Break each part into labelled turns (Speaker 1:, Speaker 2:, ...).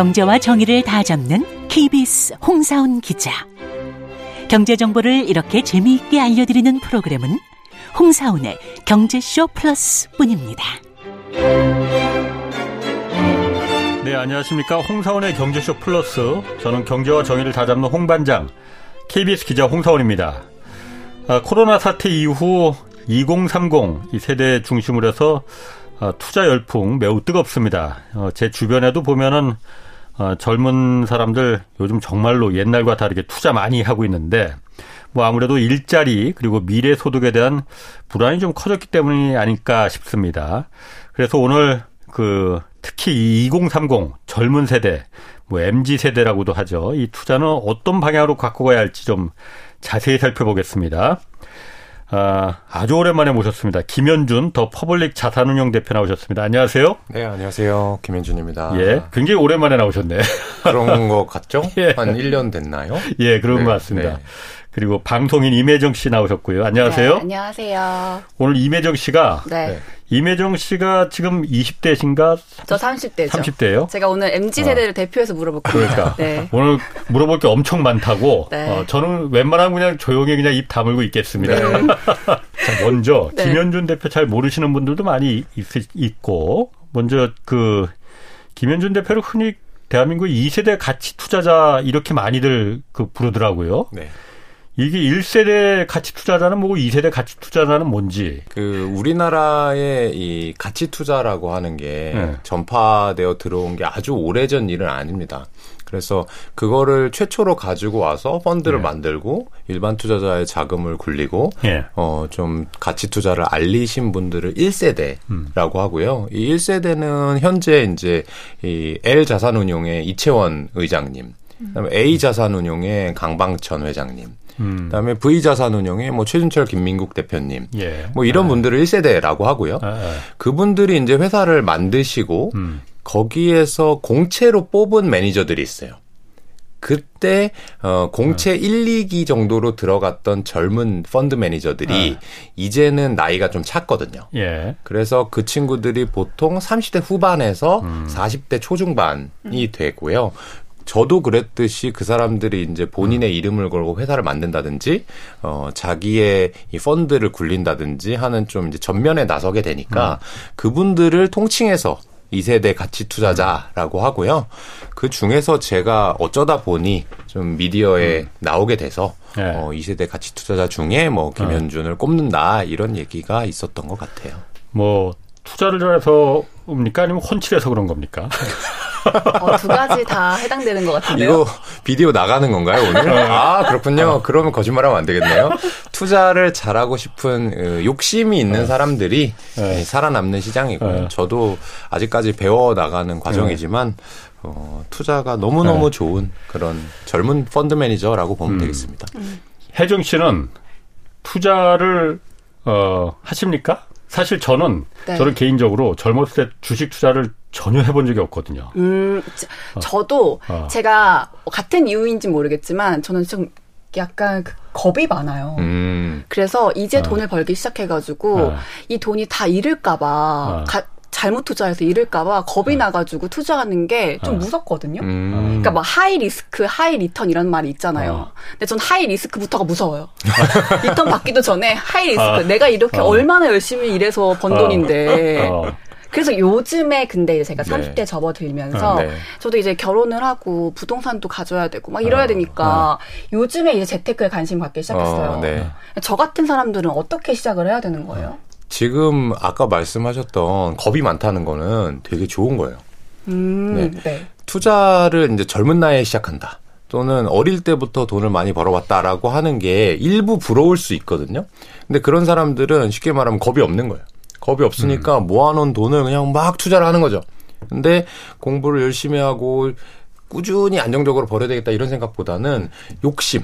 Speaker 1: 경제와 정의를 다 잡는 KBS 홍사훈 기자. 경제 정보를 이렇게 재미있게 알려드리는 프로그램은 홍사훈의 경제쇼 플러스뿐입니다.
Speaker 2: 네, 안녕하십니까. 홍사원의 경제쇼 플러스. 저는 경제와 정의를 다 잡는 홍반장, KBS 기자 홍사원입니다. 아, 코로나 사태 이후 2030 이 세대 중심으로 해서 아, 투자 열풍 매우 뜨겁습니다. 어, 제 주변에도 보면은 어, 젊은 사람들 요즘 정말로 옛날과 다르게 투자 많이 하고 있는데 뭐 아무래도 일자리 그리고 미래 소득에 대한 불안이 좀 커졌기 때문이 아닐까 싶습니다. 그래서 오늘 그 특히 2030 젊은 세대 뭐 MZ 세대라고도 하죠. 이 투자는 어떤 방향으로 갖고 가야 할지 좀 자세히 살펴보겠습니다. 아, 아주 오랜만에 모셨습니다. 김현준 더 퍼블릭 자산운용 대표 나오셨습니다. 안녕하세요.
Speaker 3: 네, 안녕하세요. 김현준입니다.
Speaker 2: 예, 굉장히 오랜만에 나오셨네.
Speaker 3: 그런 것 같죠? 예. 한 1년 됐나요?
Speaker 2: 예, 그런 네, 것 같습니다. 네. 그리고 방송인 임혜정 씨 나오셨고요. 안녕하세요.
Speaker 4: 네, 안녕하세요.
Speaker 2: 오늘 임혜정 씨가 네. 네. 임혜정 씨가 지금 20대신가?
Speaker 4: 저 30대죠.
Speaker 2: 30대요?
Speaker 4: 제가 오늘 MZ 세대를 어. 대표해서 물어볼 겁니다.
Speaker 2: 그러니까 네. 오늘 물어볼 게 엄청 많다고. 네. 어, 저는 웬만하면 그냥 조용히 그냥 입 다물고 있겠습니다. 네. 자, 먼저 네. 김현준 대표 잘 모르시는 분들도 많이 있, 있고 먼저 그 김현준 대표를 흔히 대한민국 2세대 가치 투자자 이렇게 많이들 그 부르더라고요. 네. 이게 1세대 가치 투자자는 뭐고 2세대 가치 투자자는 뭔지.
Speaker 3: 그 우리나라의 이 가치 투자라고 하는 게 네. 전파되어 들어온 게 아주 오래전 일은 아닙니다. 그래서 그거를 최초로 가지고 와서 펀드를 네. 만들고 일반 투자자의 자금을 굴리고 네. 어좀 가치 투자를 알리신 분들을 1세대라고 음. 하고요. 이 1세대는 현재 이제 이 L 자산운용의 이채원 의장님, 그다음에 A 자산운용의 강방천 회장님, 음. 그다음에 V 자산운용의 뭐 최준철 김민국 대표님, 예. 뭐 이런 아. 분들을 1세대라고 하고요. 아, 아. 그분들이 이제 회사를 만드시고 음. 거기에서 공채로 뽑은 매니저들이 있어요. 그때 어 공채 어. 1, 2기 정도로 들어갔던 젊은 펀드 매니저들이 어. 이제는 나이가 좀 찼거든요. 예. 그래서 그 친구들이 보통 30대 후반에서 음. 40대 초중반이 음. 되고요. 저도 그랬듯이 그 사람들이 이제 본인의 음. 이름을 걸고 회사를 만든다든지 어 자기의 이 펀드를 굴린다든지 하는 좀 이제 전면에 나서게 되니까 음. 그분들을 통칭해서 2세대 가치 투자자라고 하고요. 그 중에서 제가 어쩌다 보니 좀 미디어에 음. 나오게 돼서 네. 어 2세대 가치 투자자 중에 뭐 김현준을 어. 꼽는다 이런 얘기가 있었던 것 같아요.
Speaker 2: 뭐 투자를 해서입니까 아니면 혼칠해서 그런 겁니까?
Speaker 4: 어, 두 가지 다 해당되는 것 같은데요.
Speaker 3: 이거 비디오 나가는 건가요 오늘? 네. 아 그렇군요. 어. 그러면 거짓말하면 안 되겠네요. 투자를 잘하고 싶은 그 욕심이 있는 네. 사람들이 네. 살아남는 시장이고 네. 저도 아직까지 배워 나가는 과정이지만 어, 투자가 너무 너무 네. 좋은 그런 젊은 펀드 매니저라고 보면 음. 되겠습니다. 음.
Speaker 2: 혜정 씨는 투자를 어, 하십니까? 사실 저는 네. 저는 개인적으로 젊었을 때 주식 투자를 전혀 해본 적이 없거든요.
Speaker 4: 음, 어. 저도 어. 제가 같은 이유인지 모르겠지만 저는 좀 약간 그 겁이 많아요. 음. 그래서 이제 어. 돈을 벌기 시작해가지고 어. 이 돈이 다 잃을까봐 어. 잘못 투자해서 잃을까봐 겁이 어. 나가지고 투자하는 게좀 어. 무섭거든요. 음. 그러니까 뭐 high risk, high return 이런 말이 있잖아요. 어. 근데 전 high risk부터가 무서워요. return 받기도 전에 high risk. 어. 내가 이렇게 어. 얼마나 열심히 일해서 번 돈인데. 그래서 요즘에 근데 이제 제가 30대 네. 접어들면서 네. 저도 이제 결혼을 하고 부동산도 가져야 되고 막 이래야 되니까 요즘에 이제 재테크에 관심 갖기 시작했어요. 네. 저 같은 사람들은 어떻게 시작을 해야 되는 거예요?
Speaker 3: 지금 아까 말씀하셨던 겁이 많다는 거는 되게 좋은 거예요. 음, 네. 네. 투자를 이제 젊은 나이에 시작한다. 또는 어릴 때부터 돈을 많이 벌어왔다라고 하는 게 일부 부러울 수 있거든요. 근데 그런 사람들은 쉽게 말하면 겁이 없는 거예요. 겁이 없으니까 음. 모아놓은 돈을 그냥 막 투자를 하는 거죠. 근데 공부를 열심히 하고 꾸준히 안정적으로 벌어야 되겠다 이런 생각보다는 욕심.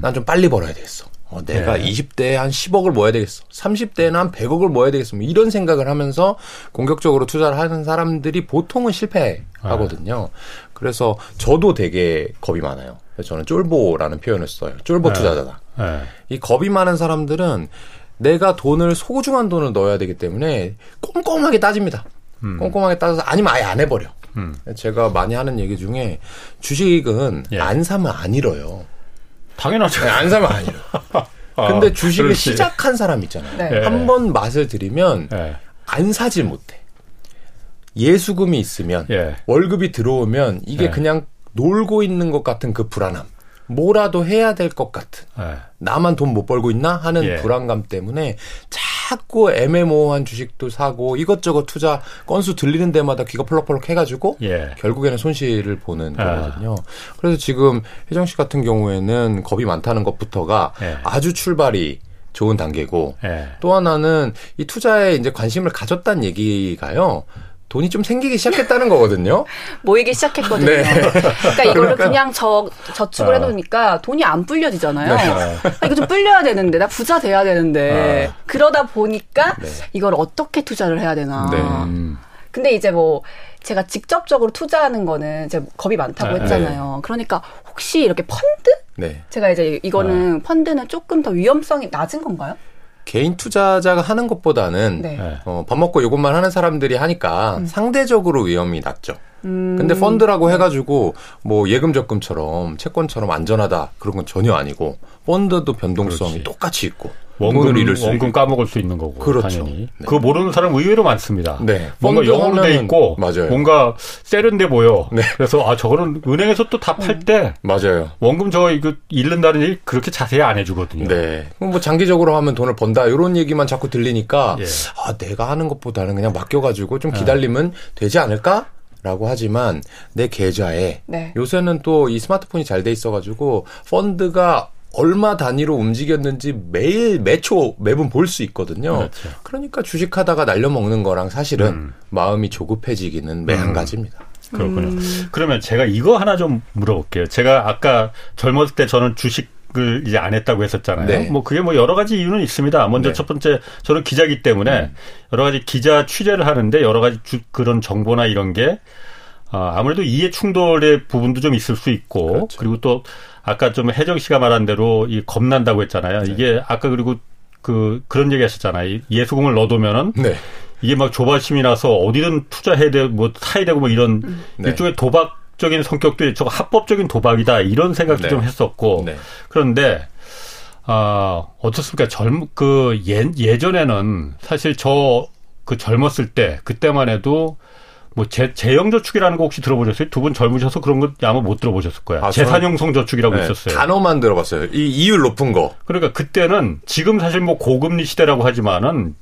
Speaker 3: 난 좀 빨리 벌어야 되겠어. 어, 내가 네. 20대에 한 10억을 모아야 되겠어. 30대에는 한 100억을 모아야 되겠어. 뭐 이런 생각을 하면서 공격적으로 투자를 하는 사람들이 보통은 실패하거든요. 네. 그래서 저도 되게 겁이 많아요. 그래서 저는 쫄보라는 표현을 써요. 쫄보 네. 투자자다. 네. 이 겁이 많은 사람들은 내가 돈을 소중한 돈을 넣어야 되기 때문에 꼼꼼하게 따집니다. 음. 꼼꼼하게 따져서 아니면 아예 안 해버려. 음. 제가 많이 하는 얘기 중에 주식은 예. 안 사면 안 잃어요.
Speaker 2: 당연하죠.
Speaker 3: 네, 안 사면 안 잃어. 아, 근데 주식을 그렇지. 시작한 사람 있잖아요. 네. 한번 맛을 들이면 네. 안 사질 못해. 예수금이 있으면 예. 월급이 들어오면 이게 예. 그냥 놀고 있는 것 같은 그 불안함. 뭐라도 해야 될 것 같은 네. 나만 돈 못 벌고 있나 하는 예. 불안감 때문에 자 꾸 애매모호한 주식도 사고 이것저것 투자 건수 들리는 데마다 귀가 펄럭펄럭 해가지고 예. 결국에는 손실을 보는 아. 거거든요. 그래서 지금 혜정 씨 같은 경우에는 겁이 많다는 것부터가 예. 아주 출발이 좋은 단계고 예. 또 하나는 이 투자에 이제 관심을 가졌다는 얘기가요. 돈이 좀 생기기 시작했다는 거거든요.
Speaker 4: 모이기 시작했거든요. 네. 그러니까 이거를 그러니까. 그냥 저, 저축을 어. 해놓으니까 돈이 안 불려지잖아요. 네. 아, 이거 좀 불려야 되는데, 나 부자 돼야 되는데. 어. 그러다 보니까 네. 이걸 어떻게 투자를 해야 되나. 네. 근데 이제 뭐, 제가 직접적으로 투자하는 거는 제가 겁이 많다고 네. 했잖아요. 그러니까 혹시 이렇게 펀드? 네. 제가 이제 이거는 어. 펀드는 조금 더 위험성이 낮은 건가요?
Speaker 3: 개인 투자자가 하는 것보다는 네. 네. 어, 밥 먹고 이것만 하는 사람들이 하니까 음. 상대적으로 위험이 낮죠. 음. 근데 펀드라고 해가지고 뭐 예금 적금처럼 채권처럼 안전하다 그런 건 전혀 아니고 펀드도 변동성이 그렇지. 똑같이 있고
Speaker 2: 원금, 원금 까먹을 수 있는 거고 그렇죠. 당연히 네. 그거 모르는 사람 의외로 많습니다. 네. 뭔가 영어로 돼 있고 맞아요. 뭔가 세련돼 보여. 네. 그래서 아 저거는 은행에서 또 다 팔때
Speaker 3: 음. 맞아요.
Speaker 2: 원금 저거 이거 잃는다는 얘기 그렇게 자세히 안 해주거든요.
Speaker 3: 네. 뭐 장기적으로 하면 돈을 번다 이런 얘기만 자꾸 들리니까 예. 아 내가 하는 것보다는 그냥 맡겨가지고 좀 네. 기다리면 네. 되지 않을까? 라고 하지만 내 계좌에 네. 요새는 또 이 스마트폰이 잘 돼 있어가지고 펀드가 얼마 단위로 움직였는지 매일 매초 매분 볼 수 있거든요. 그렇죠. 그러니까 주식하다가 날려 먹는 거랑 사실은 음. 마음이 조급해지기는 매한 음. 가지입니다.
Speaker 2: 그렇군요. 음. 그러면 제가 이거 하나 좀 물어볼게요. 제가 아까 젊었을 때 저는 주식 을 이제 안 했다고 했었잖아요. 네. 뭐 그게 뭐 여러 가지 이유는 있습니다. 먼저 네. 첫 번째 저는 기자기 때문에 음. 여러 가지 기자 취재를 하는데 여러 가지 주, 그런 정보나 이런 게 아, 아무래도 이해 충돌의 부분도 좀 있을 수 있고 그렇죠. 그리고 또 아까 좀 혜정 씨가 말한 대로 이 겁난다고 했잖아요. 네. 이게 아까 그리고 그 그런 얘기 하셨잖아요. 예수금을 넣어두면은 네. 이게 막 조바심이 나서 어디든 투자해야 되고 뭐 사야 되고 뭐 이런 음. 네. 일종의 도박적인 성격도 있죠. 합법적인 도박이다 이런 생각도 네. 좀 했었고 네. 그런데 아 어떻습니까? 젊 그 예, 예전에는 사실 저 그 젊었을 때 그때만 해도 뭐 재, 재형 저축이라는 거 혹시 들어보셨어요? 두 분 젊으셔서 그런 거 아마 못 들어보셨을 거야. 아, 재산형성 저축이라고 네, 있었어요.
Speaker 3: 단어만 들어봤어요. 이 이율 높은 거.
Speaker 2: 그러니까 그때는 지금 사실 뭐 고금리 시대라고 하지만은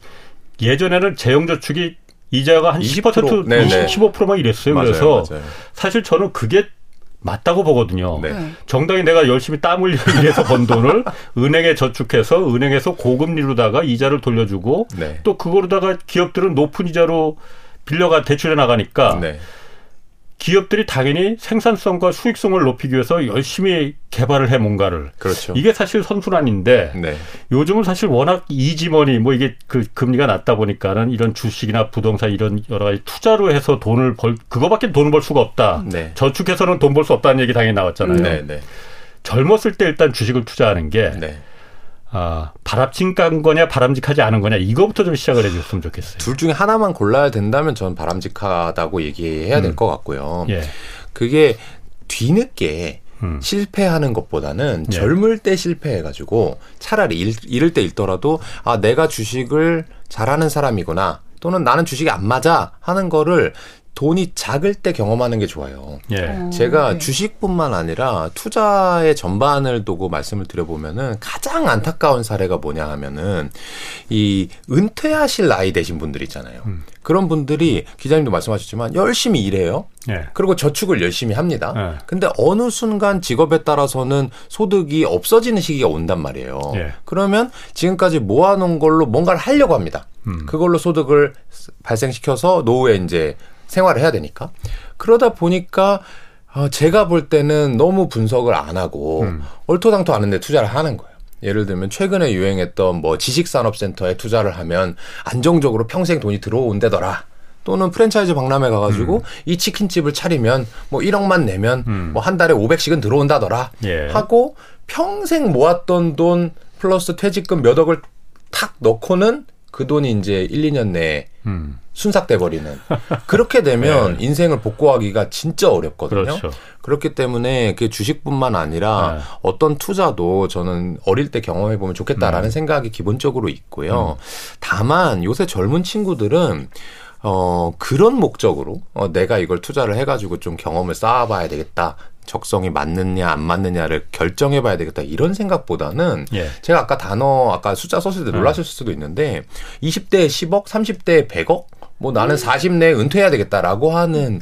Speaker 2: 예전에는 재형 저축이 이자가 한 20%, 20, 15%만 이랬어요. 맞아요, 그래서 맞아요. 사실 저는 그게 맞다고 보거든요. 네. 정당히 내가 열심히 땀 흘리면서 번 돈을 은행에 저축해서 은행에서 고금리로다가 이자를 돌려주고 네. 또 그거로다가 기업들은 높은 이자로 빌려가 대출해 나가니까 네. 기업들이 당연히 생산성과 수익성을 높이기 위해서 열심히 개발을 해 뭔가를. 그렇죠. 이게 사실 선순환인데 네. 요즘은 사실 워낙 이지머니 뭐 이게 그 금리가 낮다 보니까는 이런 주식이나 부동산 이런 여러 가지 투자로 해서 돈을 벌 그거밖에 돈을 벌 수가 없다. 네. 저축해서는 돈 벌 수 없다는 얘기 당연히 나왔잖아요. 네, 네. 젊었을 때 일단 주식을 투자하는 게 네. 아, 바람직한 거냐 바람직하지 않은 거냐 이거부터 좀 시작을 해줬으면 좋겠어요.
Speaker 3: 둘 중에 하나만 골라야 된다면 저는 바람직하다고 얘기해야 될것 같고요. 예. 그게 뒤늦게 음. 실패하는 것보다는 예. 젊을 때 실패해가지고 차라리 일, 잃을 때 잃더라도 아 내가 주식을 잘하는 사람이구나 또는 나는 주식이 안 맞아 하는 거를 돈이 작을 때 경험하는 게 좋아요. 예. 어, 제가 네. 주식뿐만 아니라 투자의 전반을 두고 말씀을 드려보면은 가장 안타까운 사례가 뭐냐 하면은 이 은퇴하실 나이 되신 분들 있잖아요. 음. 그런 분들이 기자님도 말씀하셨지만 열심히 일해요. 예. 그리고 저축을 열심히 합니다. 예. 근데 어느 순간 직업에 따라서는 소득이 없어지는 시기가 온단 말이에요. 예. 그러면 지금까지 모아놓은 걸로 뭔가를 하려고 합니다. 음. 그걸로 소득을 발생시켜서 노후에 이제 생활을 해야 되니까. 그러다 보니까 어, 제가 볼 때는 너무 분석을 안 하고 음. 얼토당토 않은데 투자를 하는 거예요. 예를 들면 최근에 유행했던 뭐 지식산업센터에 투자를 하면 안정적으로 평생 돈이 들어온대더라. 또는 프랜차이즈 박람회 가가지고 음. 이 치킨집을 차리면 뭐 1억만 내면 음. 뭐한 달에 500씩은 들어온다더라. 예. 하고 평생 모았던 돈 플러스 퇴직금 몇 억을 탁 넣고는 그 돈이 이제 1, 2년 내에 음. 순삭돼 버리는 그렇게 되면 네. 인생을 복구하기가 진짜 어렵거든요. 그렇죠. 그렇기 때문에 그 주식뿐만 아니라 네. 어떤 투자도 저는 어릴 때 경험해 보면 좋겠다라는 음. 생각이 기본적으로 있고요. 음. 다만 요새 젊은 친구들은 어, 그런 목적으로, 어, 내가 이걸 투자를 해가지고 좀 경험을 쌓아봐야 되겠다. 적성이 맞느냐, 안 맞느냐를 결정해 봐야 되겠다. 이런 생각보다는, 예. 제가 아까 단어, 아까 숫자 썼을 때 놀라셨을 수도 있는데, 20대에 10억, 30대에 100억? 뭐 나는 40 내에 은퇴해야 되겠다라고 하는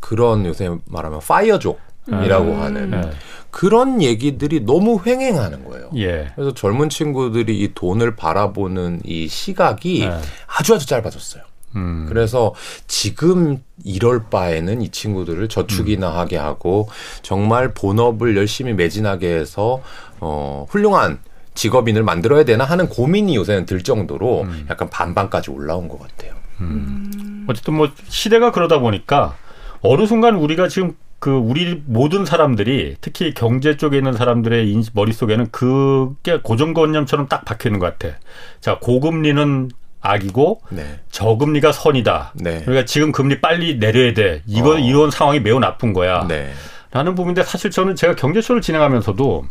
Speaker 3: 그런 요새 말하면 파이어족. 이라고 음. 하는 음. 그런 얘기들이 너무 횡행하는 거예요. 예. 그래서 젊은 친구들이 이 돈을 바라보는 이 시각이 예. 아주 아주 짧아졌어요. 음. 그래서 지금 이럴 바에는 이 친구들을 저축이나 음. 하게 하고 정말 본업을 열심히 매진하게 해서 어 훌륭한 직업인을 만들어야 되나 하는 고민이 요새는 들 정도로 음. 약간 반반까지 올라온 것 같아요.
Speaker 2: 음. 어쨌든 뭐 시대가 그러다 보니까 어느 순간 우리가 지금 그 우리 모든 사람들이 특히 경제 쪽에 있는 사람들의 머릿속에는 그게 고정관념처럼 딱 박혀 있는 것 같아. 자, 고금리는 악이고 네. 저금리가 선이다. 네. 그러니까 지금 금리 빨리 내려야 돼. 이거 어. 이런 상황이 매우 나쁜 거야. 네. 라는 부분인데 사실 저는 제가 경제쇼를 진행하면서도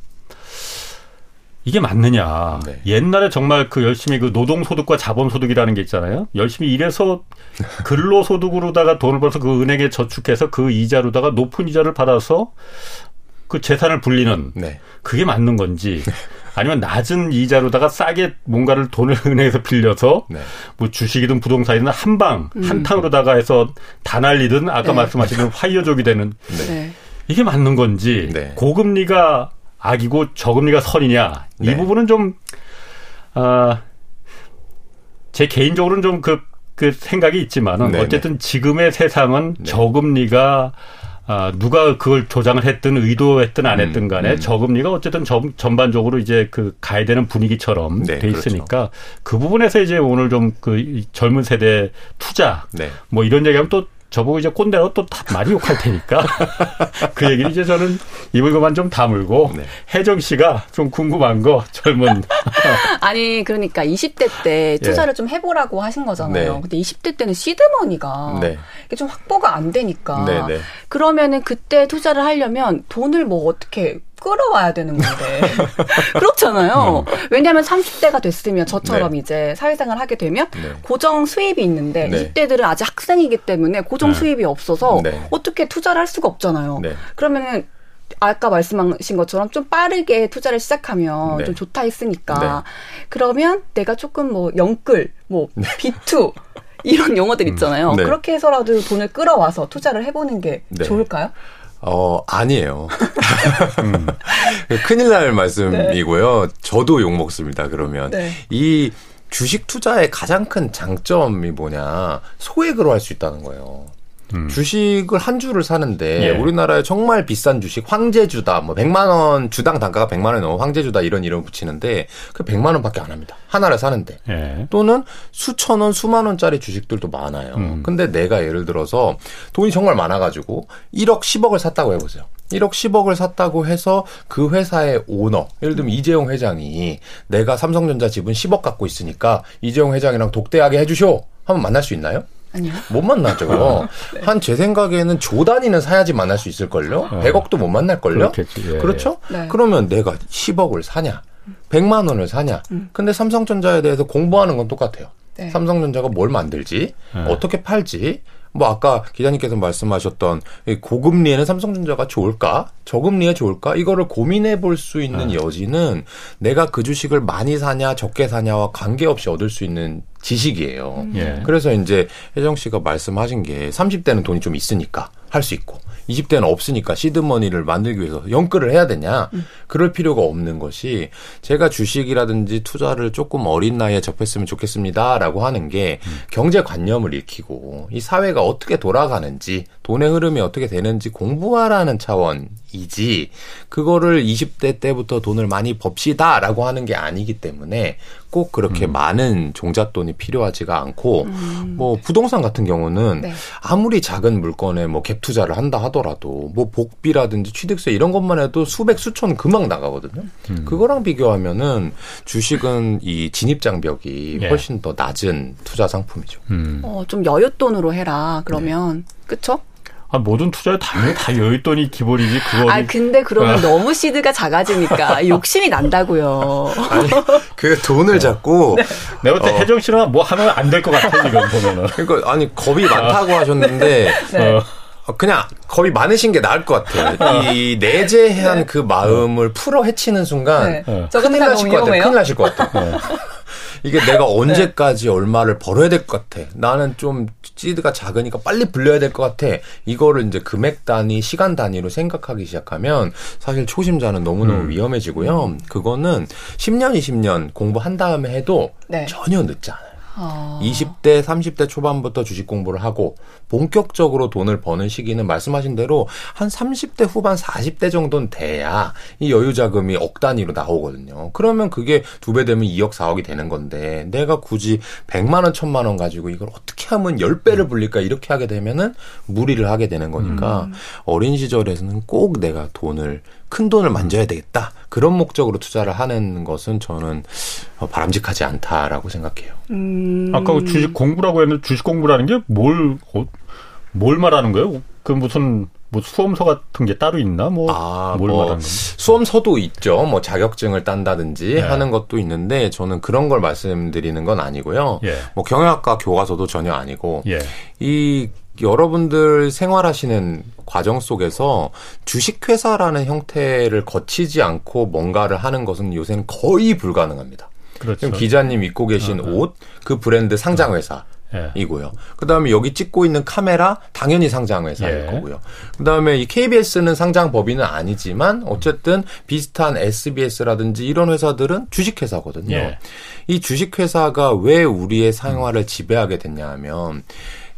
Speaker 2: 이게 맞느냐. 네. 옛날에 정말 그 열심히 그 노동소득과 자본소득이라는 게 있잖아요. 열심히 일해서 근로소득으로다가 돈을 벌어서 그 은행에 저축해서 그 이자로다가 높은 이자를 받아서 그 재산을 불리는 네. 그게 맞는 건지 아니면 낮은 이자로다가 싸게 뭔가를 돈을 은행에서 빌려서 네. 뭐 주식이든 부동산이든 한방 음. 한탕으로다가 해서 다 날리든 아까 네. 말씀하신 화이어족이 되는 네. 이게 맞는 건지 네. 고금리가 악이고 저금리가 선이냐 이 네. 부분은 좀 아, 제 개인적으로는 좀그 그 생각이 있지만은 네, 어쨌든 지금의 세상은 저금리가 아, 누가 그걸 조장을 했든 의도했든 안 음, 했든 간에 음, 음. 저금리가 어쨌든 전, 전반적으로 이제 그 가야 되는 분위기처럼 네, 돼 그렇죠. 있으니까 그렇죠. 그 부분에서 이제 오늘 좀 그 젊은 세대 투자 네. 뭐 이런 얘기하면 또 저보고 이제 꼰대로 또 많이 욕할 테니까 그 얘기를 이제 저는 입을 그만 좀 다물고 네. 혜정 씨가 좀 궁금한 거 젊은
Speaker 4: 아니 그러니까 20대 때 투자를 예. 좀 해보라고 하신 거잖아요. 네. 근데 20대 때는 시드머니가 네. 이게 좀 확보가 안 되니까 네, 네. 그러면은 그때 투자를 하려면 돈을 뭐 어떻게 끌어와야 되는 건데. 그렇잖아요. 음. 왜냐하면 30대가 됐으면 저처럼 네. 이제 사회생활 하게 되면 네. 고정 수입이 있는데 네. 20대들은 아직 학생이기 때문에 고정 네. 수입이 없어서 네. 어떻게 투자를 할 수가 없잖아요. 네. 그러면은 아까 말씀하신 것처럼 좀 빠르게 투자를 시작하면 네. 좀 좋다 했으니까 네. 그러면 내가 조금 뭐 영끌, 뭐 네. B2 이런 용어들 있잖아요. 음, 네. 그렇게 해서라도 돈을 끌어와서 투자를 해보는 게 좋을까요?
Speaker 3: 어, 아니에요. 음. 큰일 날 말씀이고요. 네. 저도 욕 먹습니다, 그러면. 네. 이 주식 투자의 가장 큰 장점이 뭐냐. 소액으로 할 수 있다는 거예요. 음. 주식을 한 주를 사는데 예. 우리나라에 정말 비싼 주식 황제주다 뭐 100만 원 주당 단가가 100만 원이 넘어 황제주다 이런 이름 붙이는데 그 100만 원밖에 안 합니다. 하나를 사는데. 예. 또는 수천 원, 수만 원짜리 주식들도 많아요. 음. 근데 내가 예를 들어서 돈이 정말 많아 가지고 1억, 10억을 샀다고 해 보세요. 1억 10억을 샀다고 해서 그 회사의 오너, 예를 들면 이재용 회장이 내가 삼성전자 지분 10억 갖고 있으니까 이재용 회장이랑 독대하게 해주쇼 하면 만날 수 있나요?
Speaker 4: 아니요.
Speaker 3: 못 만나죠. 어. 네. 한제 생각에는 조 단위는 사야지 만날 수 있을걸요? 어. 100억도 못 만날걸요? 예. 그렇죠? 네. 그러면 내가 10억을 사냐? 100만 원을 사냐? 음. 근데 삼성전자에 대해서 공부하는 건 똑같아요. 네. 삼성전자가 뭘 만들지? 네. 어떻게 팔지? 뭐 아까 기자님께서 말씀하셨던 고금리에는 삼성전자가 좋을까? 저금리에 좋을까? 이거를 고민해 볼 수 있는 네. 여지는 내가 그 주식을 많이 사냐 적게 사냐와 관계없이 얻을 수 있는 지식이에요. 음. 예. 그래서 이제 혜정 씨가 말씀하신 게 30대는 돈이 좀 있으니까 할 수 있고 20대는 없으니까 시드머니를 만들기 위해서 연끌을 해야 되냐? 음. 그럴 필요가 없는 것이 제가 주식이라든지 투자를 조금 어린 나이에 접했으면 좋겠습니다라고 하는 게 음. 경제 관념을 익히고 이 사회가 어떻게 돌아가는지 돈의 흐름이 어떻게 되는지 공부하라는 차원 이 이지 그거를 20대 때부터 돈을 많이 법시다라고 하는 게 아니기 때문에 꼭 그렇게 음. 많은 종잣돈이 필요하지가 않고 음. 뭐 부동산 같은 경우는 네. 아무리 작은 물건에 뭐 갭 투자를 한다 하더라도 뭐 복비라든지 취득세 이런 것만 해도 수백 수천 금방 나가거든요. 음. 그거랑 비교하면은 주식은 이 진입 장벽이 예. 훨씬 더 낮은 투자 상품이죠.
Speaker 4: 음. 어, 좀 여윳돈으로 해라. 그러면 네. 그쵸?
Speaker 2: 아, 모든 투자에 당연히 다 여윳돈이 기본이지 그거.
Speaker 4: 아 근데 그러면 아. 너무 시드가 작아지니까 욕심이 난다고요. 아니
Speaker 3: 그 돈을 잡고
Speaker 2: 네. 내가 볼때 어. 혜정 씨는 뭐 하면 안 될 것 같아 지금 보면은.
Speaker 3: 그러니까 아니 겁이 많다고 하셨는데. 네. 어. 그냥 겁이 많으신 게 나을 것 같아요. 이 내재한 네. 그 마음을 풀어 헤치는 순간 네. 큰일 나실 것 같아요. 큰일 나실 것 같아요. 이게 내가 네. 언제까지 네. 얼마를 벌어야 될 것 같아. 나는 좀 시드가 작으니까 빨리 불려야 될 것 같아. 이거를 이제 금액 단위, 시간 단위로 생각하기 시작하면 사실 초심자는 너무너무 음. 위험해지고요. 그거는 10년, 20년 공부한 다음에 해도 네. 전혀 늦지 않아요. 어. 20대, 30대 초반부터 주식 공부를 하고 본격적으로 돈을 버는 시기는 말씀하신 대로 한 30대 후반, 40대 정도는 돼야 이 여유 자금이 억 단위로 나오거든요. 그러면 그게 두 배 되면 2억, 4억이 되는 건데 내가 굳이 100만 원, 1000만 원 가지고 이걸 어떻게 하면 10배를 불릴까 이렇게 하게 되면은 무리를 하게 되는 거니까 음. 어린 시절에서는 꼭 내가 돈을 큰 돈을 만져야 되겠다. 그런 목적으로 투자를 하는 것은 저는 어, 바람직하지 않다라고 생각해요. 음.
Speaker 2: 아까 그 주식 공부라고 했는데 주식 공부라는 게 뭘, 어, 뭘 말하는 거예요? 그 무슨 뭐 수험서 같은 게 따로 있나? 뭐, 아, 뭘 뭐 말하는 건가?
Speaker 3: 수험서도 있죠. 뭐 자격증을 딴다든지 예. 하는 것도 있는데 저는 그런 걸 말씀드리는 건 아니고요. 예. 뭐 경영학과 교과서도 전혀 아니고 예. 이 여러분들 생활하시는 과정 속에서 주식회사라는 형태를 거치지 않고 뭔가를 하는 것은 요새는 거의 불가능합니다. 그렇죠. 지금 기자님 입고 계신 어, 옷, 그 브랜드 상장회사. 예. 이고요. 그다음에 여기 찍고 있는 카메라 당연히 상장 회사일 예. 거고요. 그다음에 이 KBS는 상장 법인은 아니지만 어쨌든 비슷한 SBS라든지 이런 회사들은 주식 회사거든요. 예. 이 주식 회사가 왜 우리의 생활을 지배하게 됐냐면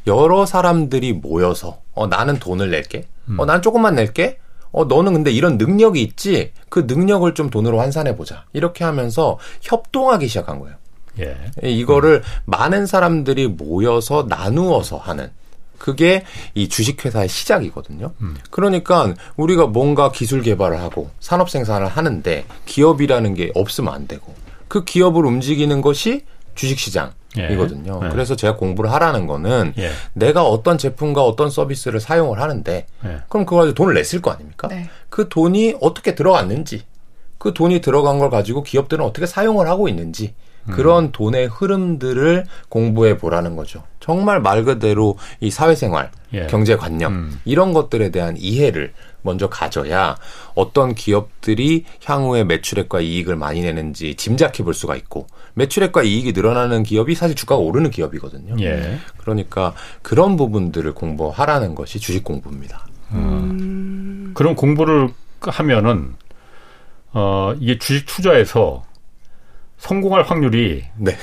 Speaker 3: 여러 사람들이 모여서 어 나는 돈을 낼게. 어 난 조금만 낼게. 어 너는 근데 이런 능력이 있지. 그 능력을 좀 돈으로 환산해 보자. 이렇게 하면서 협동하기 시작한 거예요. 예. 이거를 음. 많은 사람들이 모여서 나누어서 하는 그게 이 주식회사의 시작이거든요. 음. 그러니까 우리가 뭔가 기술 개발을 하고 산업 생산을 하는데 기업이라는 게 없으면 안 되고 그 기업을 움직이는 것이 주식시장. 이거든요. 예. 그래서 제가 공부를 하라는 거는 예. 내가 어떤 제품과 어떤 서비스를 사용을 하는데 예. 그럼 그거 가지고 돈을 냈을 거 아닙니까? 네. 그 돈이 어떻게 들어갔는지 그 돈이 들어간 걸 가지고 기업들은 어떻게 사용을 하고 있는지 그런 음. 돈의 흐름들을 공부해 보라는 거죠. 정말 말 그대로 이 사회생활, 예. 경제관념 음. 이런 것들에 대한 이해를 먼저 가져야 어떤 기업들이 향후에 매출액과 이익을 많이 내는지 짐작해 볼 수가 있고 매출액과 이익이 늘어나는 기업이 사실 주가가 오르는 기업이거든요. 예. 그러니까 그런 부분들을 공부하라는 것이 주식 공부입니다.
Speaker 2: 음. 그런 공부를 하면은 어 이게 주식 투자에서 성공할 확률이 네.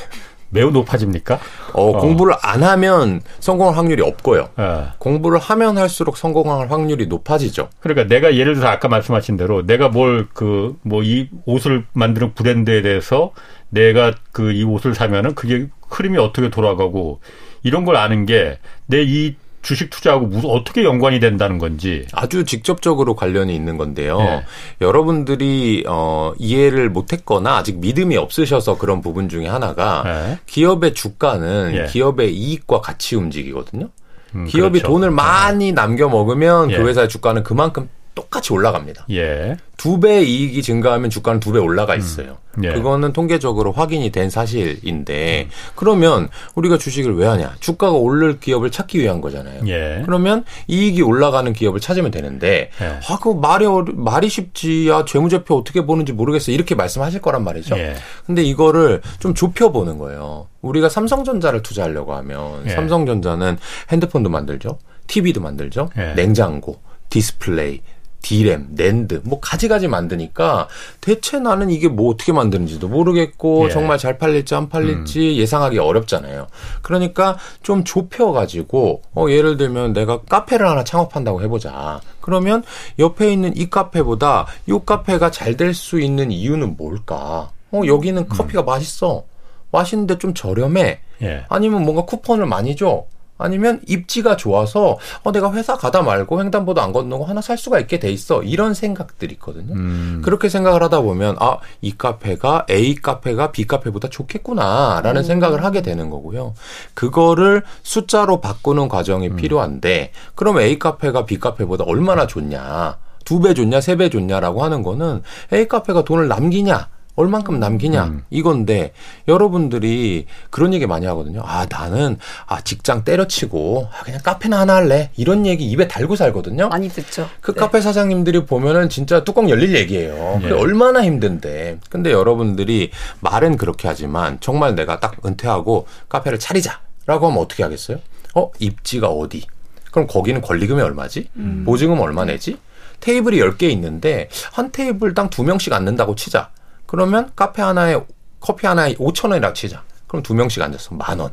Speaker 2: 매우 높아집니까?
Speaker 3: 어, 어, 공부를 안 하면 성공할 확률이 없고요. 네. 공부를 하면 할수록 성공할 확률이 높아지죠.
Speaker 2: 그러니까 내가 예를 들어서 아까 말씀하신 대로 내가 뭘 그 뭐 이 옷을 만드는 브랜드에 대해서 내가 그 이 옷을 사면은 그게 흐름이 어떻게 돌아가고 이런 걸 아는 게 내 이 주식 투자하고 무슨 어떻게 연관이 된다는 건지
Speaker 3: 아주 직접적으로 관련이 있는 건데요. 네. 여러분들이 어, 이해를 못했거나 아직 믿음이 없으셔서 그런 부분 중에 하나가 네. 기업의 주가는 네. 기업의 이익과 같이 움직이거든요. 음, 기업이 그렇죠. 돈을 많이 남겨 먹으면 그 예. 회사의 주가는 그만큼 똑같이 올라갑니다. 예. 두 배 이익이 증가하면 주가는 두 배 올라가 음. 있어요. 음. 예. 그거는 통계적으로 확인이 된 사실인데 음. 그러면 우리가 주식을 왜 하냐? 주가가 오를 기업을 찾기 위한 거잖아요. 예. 그러면 이익이 올라가는 기업을 찾으면 되는데 예. 아, 그 말이 말이 쉽지. 야, 재무제표 어떻게 보는지 모르겠어. 이렇게 말씀하실 거란 말이죠. 예. 근데 이거를 좀 좁혀 보는 거예요. 우리가 삼성전자를 투자하려고 하면 예. 삼성전자는 핸드폰도 만들죠. TV도 만들죠. 예. 냉장고, 디스플레이, 디램, 낸드, 뭐 가지가지 만드니까 대체 나는 이게 뭐 어떻게 만드는지도 모르겠고 예. 정말 잘 팔릴지 안 팔릴지 음. 예상하기 어렵잖아요. 그러니까 좀 좁혀 가지고 어 예를 들면 내가 카페를 하나 창업한다고 해 보자. 그러면 옆에 있는 이 카페보다 이 카페가 잘 될 수 있는 이유는 뭘까? 어 여기는 음. 커피가 음. 맛있어. 맛있는데 좀 저렴해. 예. 아니면 뭔가 쿠폰을 많이 줘. 아니면 입지가 좋아서 어 내가 회사 가다 말고 횡단보도 안 건너고 하나 살 수가 있게 돼 있어 이런 생각들이 있거든요. 음. 그렇게 생각을 하다 보면 아 이 카페가 A 카페가 B 카페보다 좋겠구나라는 음. 생각을 하게 되는 거고요. 그거를 숫자로 바꾸는 과정이 음. 필요한데 그럼 A 카페가 B 카페보다 얼마나 좋냐? 두 배 좋냐, 세 배 좋냐라고 하는 거는 A 카페가 돈을 남기냐, 얼만큼 남기냐 음. 이건데 여러분들이 그런 얘기 많이 하거든요. 아 나는 아 직장 때려치고 아, 그냥 카페나 하나 할래 이런 얘기 입에 달고 살거든요.
Speaker 4: 많이 듣죠.
Speaker 3: 그 네. 카페 사장님들이 보면은 진짜 뚜껑 열릴 얘기예요. 네. 얼마나 힘든데. 근데 여러분들이 말은 그렇게 하지만 정말 내가 딱 은퇴하고 카페를 차리자라고 하면 어떻게 하겠어요? 어 입지가 어디? 그럼 거기는 권리금이 얼마지? 음. 보증금 얼마 내지? 테이블이 10개 있는데 한 테이블당 2명씩 앉는다고 치자. 그러면 카페 하나에 커피 하나에 5천 원이라 치자. 그럼 두 명씩 앉았어. 만 원.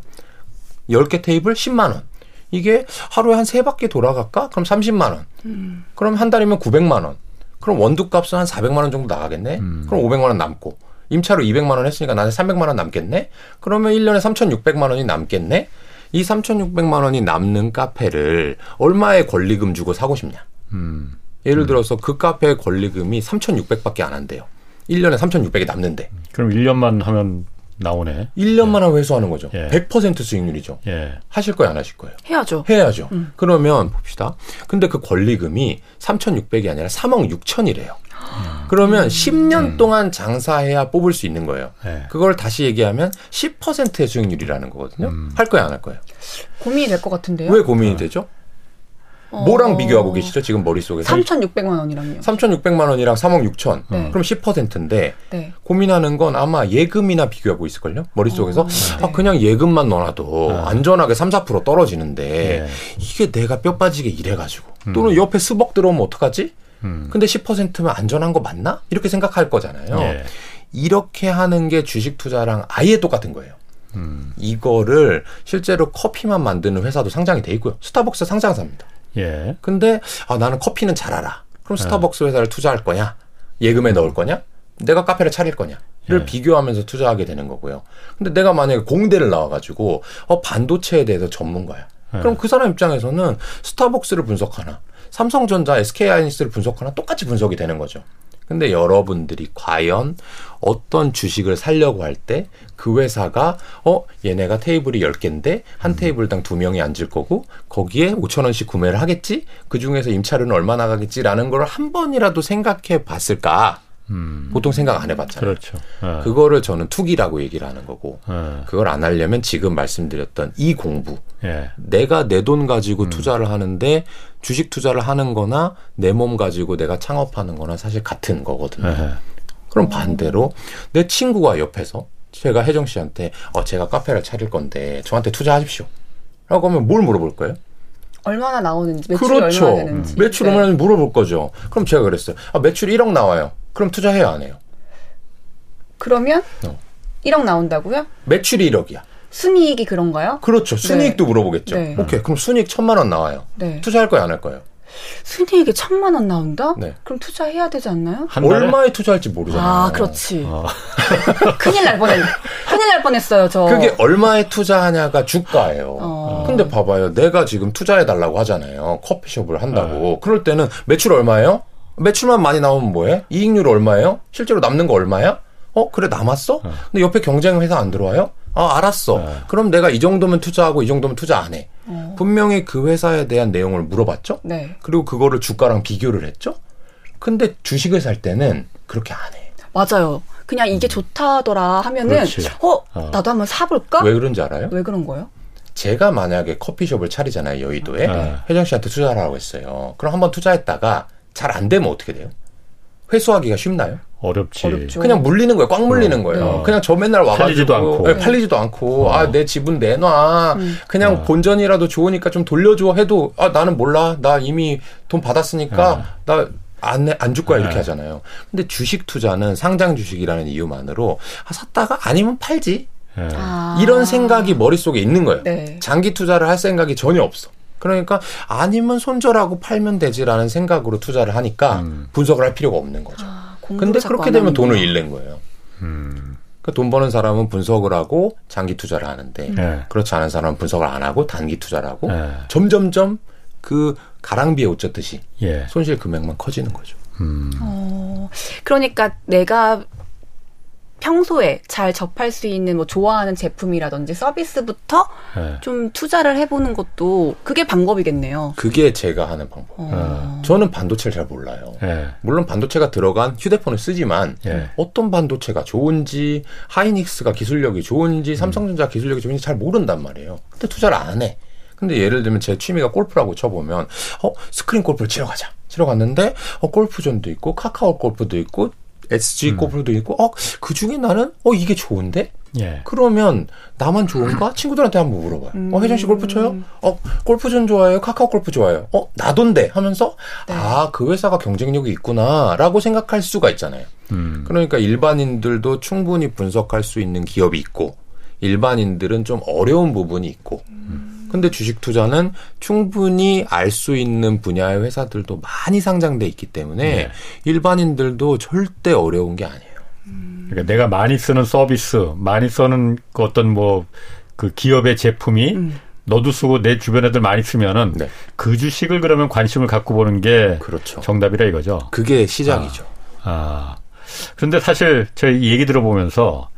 Speaker 3: 10개 테이블 10만 원. 이게 하루에 한 세 바퀴 돌아갈까? 그럼 30만 원. 음. 그럼 한 달이면 900만 원. 그럼 원두 값은 한 400만 원 정도 나가겠네. 음. 그럼 500만 원 남고. 임차로 200만 원 했으니까 나는 300만 원 남겠네. 그러면 1년에 3,600만 원이 남겠네. 이 3,600만 원이 남는 카페를 얼마의 권리금 주고 사고 싶냐? 음. 예를 들어서 그 카페의 권리금이 3,600밖에 안 한대요. 1년에 3,600이 남는데.
Speaker 2: 그럼 1년만 하면 나오네.
Speaker 3: 1년만 하고 회수하는 거죠. 예. 100% 수익률이죠. 예. 하실 거예요, 안 하실 거예요?
Speaker 4: 해야죠.
Speaker 3: 해야죠. 음. 그러면 봅시다. 근데 그 권리금이 3,600이 아니라 3억 6천이래요. 음. 그러면 10년 음. 동안 장사해야 뽑을 수 있는 거예요. 예. 그걸 다시 얘기하면 10%의 수익률이라는 거거든요. 음. 할 거예요, 안 할 거예요?
Speaker 4: 고민이 될 것 같은데요.
Speaker 3: 왜 고민이 어. 되죠? 뭐랑 어... 비교하고 계시죠? 지금 머릿속에
Speaker 4: 3,600만 원이랑요.
Speaker 3: 3,600만 원이랑 3억 6천. 네. 그럼 10%인데 네. 고민하는 건 아마 예금이나 비교하고 있을걸요? 머릿속에서 어... 아 네. 그냥 예금만 넣어놔도 아. 안전하게 3, 4% 떨어지는데 네. 이게 내가 뼈 빠지게 일해 가지고 음. 또는 옆에 스벅 들어오면 어떡하지? 음. 근데 10%면 안전한 거 맞나? 이렇게 생각할 거잖아요. 예. 이렇게 하는 게 주식 투자랑 아예 똑같은 거예요. 음. 이거를 실제로 커피만 만드는 회사도 상장이 돼 있고요. 스타벅스 상장사입니다. 예. 근데 아 나는 커피는 잘 알아. 그럼 예. 스타벅스 회사를 투자할 거냐? 예금에 넣을 거냐? 내가 카페를 차릴 거냐? 를 예. 비교하면서 투자하게 되는 거고요. 근데 내가 만약에 공대를 나와가지고 어 반도체에 대해서 전문가야. 예. 그럼 그 사람 입장에서는 스타벅스를 분석하나, 삼성전자, SK하이닉스를 분석하나 똑같이 분석이 되는 거죠. 근데 여러분들이 과연 어떤 주식을 살려고 할 때 그 회사가 어 얘네가 테이블이 10개인데 한 음. 테이블당 두 명이 앉을 거고 거기에 5천 원씩 구매를 하겠지? 그 중에서 임차료는 얼마 나가겠지라는 걸 한 번이라도 생각해 봤을까? 음. 보통 생각 안 해봤잖아요.
Speaker 2: 그렇죠.
Speaker 3: 네. 그거를 저는 투기라고 얘기를 하는 거고 네. 그걸 안 하려면 지금 말씀드렸던 이 공부 네. 내가 내 돈 가지고 음. 투자를 하는데 주식 투자를 하는 거나 내 몸 가지고 내가 창업하는 거나 사실 같은 거거든요. 그럼 반대로 내 친구가 옆에서 제가 혜정 씨한테 어 제가 카페를 차릴 건데 저한테 투자하십시오. 라고 하면 뭘 물어볼 거예요?
Speaker 4: 얼마나 나오는지 매출이 그렇죠. 얼마나 되는지
Speaker 3: 매출 네. 얼마나 물어볼 거죠. 그럼 제가 그랬어요. 아, 매출 1억 나와요. 그럼 투자해요, 안 해요?
Speaker 4: 그러면 어. 1억 나온다고요?
Speaker 3: 매출이 1억이야.
Speaker 4: 순이익이 그런가요?
Speaker 3: 그렇죠. 순이익도 네. 물어보겠죠. 네. 오케이. 그럼 순이익 천만 원 나와요. 네. 투자할 거예요, 안 할 거예요?
Speaker 4: 순이익이 천만 원 나온다? 네. 그럼 투자해야 되지 않나요?
Speaker 3: 얼마에 투자할지 모르잖아요.
Speaker 4: 아, 그렇지. 아. 큰일 날 뻔했, 큰일 날 뻔했어요, 저.
Speaker 3: 그게 얼마에 투자하냐가 주가예요. 어. 근데 봐봐요. 내가 지금 투자해달라고 하잖아요. 커피숍을 한다고. 네. 그럴 때는 매출 얼마예요? 매출만 많이 나오면 뭐해? 이익률 얼마예요? 실제로 남는 거 얼마야? 어, 그래, 남았어? 네. 근데 옆에 경쟁 회사 안 들어와요? 아, 알았어. 네. 그럼 내가 이 정도면 투자하고 이 정도면 투자 안 해. 어. 분명히 그 회사에 대한 내용을 물어봤죠? 네. 그리고 그거를 주가랑 비교를 했죠? 근데 주식을 살 때는 그렇게 안 해.
Speaker 4: 맞아요. 그냥 이게 음. 좋다더라 하면은, 그렇지. 어, 어, 나도 한번 사볼까?
Speaker 3: 왜 그런지 알아요?
Speaker 4: 왜 그런 거예요?
Speaker 3: 제가 만약에 커피숍을 차리잖아요, 여의도에. 네. 혜정 씨한테 투자하라고 했어요. 그럼 한번 투자했다가 잘 안 되면 어떻게 돼요? 회수하기가 쉽나요?
Speaker 2: 어렵지.
Speaker 4: 어렵죠.
Speaker 3: 그냥 물리는 거예요. 꽉 물리는 거예요. 어. 그냥 저 맨날 와가지고
Speaker 2: 팔리지도 않고,
Speaker 3: 네, 팔리지도 않고, 어. 아내 지분 내놔. 음. 그냥 어. 본전이라도 좋으니까 좀 돌려줘 해도 아 나는 몰라. 나 이미 돈 받았으니까 어. 나 안, 안줄 거야 이렇게 네. 하잖아요. 근데 주식 투자는 상장 주식이라는 이유만으로 아, 샀다가 아니면 팔지. 네. 아. 이런 생각이 머릿속에 있는 거예요. 네. 장기 투자를 할 생각이 전혀 없어. 그러니까 아니면 손절하고 팔면 되지라는 생각으로 투자를 하니까 음. 분석을 할 필요가 없는 거죠. 아, 근데 그렇게 되면 돈을 잃는 거예요. 음. 그러니까 돈 버는 사람은 분석을 하고 장기 투자를 하는데 네. 그렇지 않은 사람은 분석을 안 하고 단기 투자를 하고 네. 점점점 그 가랑비에 옷 젖듯이 예. 손실 금액만 커지는 거죠. 음.
Speaker 4: 어, 그러니까 내가 평소에 잘 접할 수 있는 뭐 좋아하는 제품이라든지 서비스부터 네. 좀 투자를 해보는 것도 그게 방법이겠네요.
Speaker 3: 그게 제가 하는 방법. 어. 저는 반도체를 잘 몰라요. 네. 물론 반도체가 들어간 휴대폰을 쓰지만 네. 어떤 반도체가 좋은지 하이닉스가 기술력이 좋은지 삼성전자 기술력이 좋은지 잘 모른단 말이에요. 근데 투자를 안 해. 근데 예를 들면 제 취미가 골프라고 쳐보면 어 스크린 골프를 치러 가자. 치러 갔는데 어 골프존도 있고 카카오 골프도 있고 SG 음. 골프도 있고 어 그 중에 나는 어 이게 좋은데 예. 그러면 나만 좋은가? 친구들한테 한번 물어봐요. 음. 어, 혜정 씨 골프 쳐요? 어, 골프존 좋아해요? 카카오 골프 좋아해요? 어, 나돈데 하면서 네. 아, 그 회사가 경쟁력이 있구나 라고 생각할 수가 있잖아요. 음. 그러니까 일반인들도 충분히 분석할 수 있는 기업이 있고 일반인들은 좀 어려운 부분이 있고 음. 근데 주식 투자는 충분히 알 수 있는 분야의 회사들도 많이 상장돼 있기 때문에 네. 일반인들도 절대 어려운 게 아니에요.
Speaker 2: 그러니까 내가 많이 쓰는 서비스, 많이 쓰는 그 어떤 뭐 그 기업의 제품이 음. 너도 쓰고 내 주변 애들 많이 쓰면은 네. 그 주식을 그러면 관심을 갖고 보는 게 그렇죠. 정답이라 이거죠.
Speaker 3: 그게 시작이죠.
Speaker 2: 아, 아. 그런데 사실 저희 얘기 들어보면서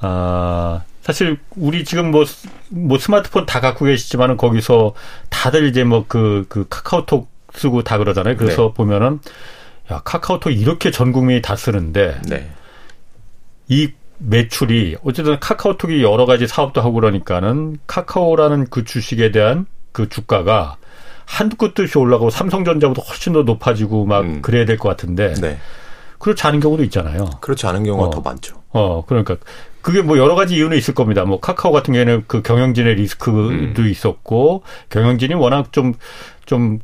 Speaker 2: 아 사실 우리 지금 뭐, 뭐 스마트폰 다 갖고 계시지만은 거기서 다들 이제 뭐 그, 그 카카오톡 쓰고 다 그러잖아요. 그래서 네. 보면은 야, 카카오톡 이렇게 전 국민이 다 쓰는데 네. 이 매출이 어쨌든 카카오톡이 여러 가지 사업도 하고 그러니까는 카카오라는 그 주식에 대한 그 주가가 한두 끝 듯이 올라가고 삼성전자보다 훨씬 더 높아지고 막 음. 그래야 될 것 같은데 네. 그렇지 않은 경우도 있잖아요.
Speaker 3: 그렇지 않은 경우가 어. 더 많죠.
Speaker 2: 어, 그러니까 그게 뭐 여러 가지 이유는 있을 겁니다. 뭐 카카오 같은 경우에는 그 경영진의 리스크도 음. 있었고 경영진이 워낙 좀좀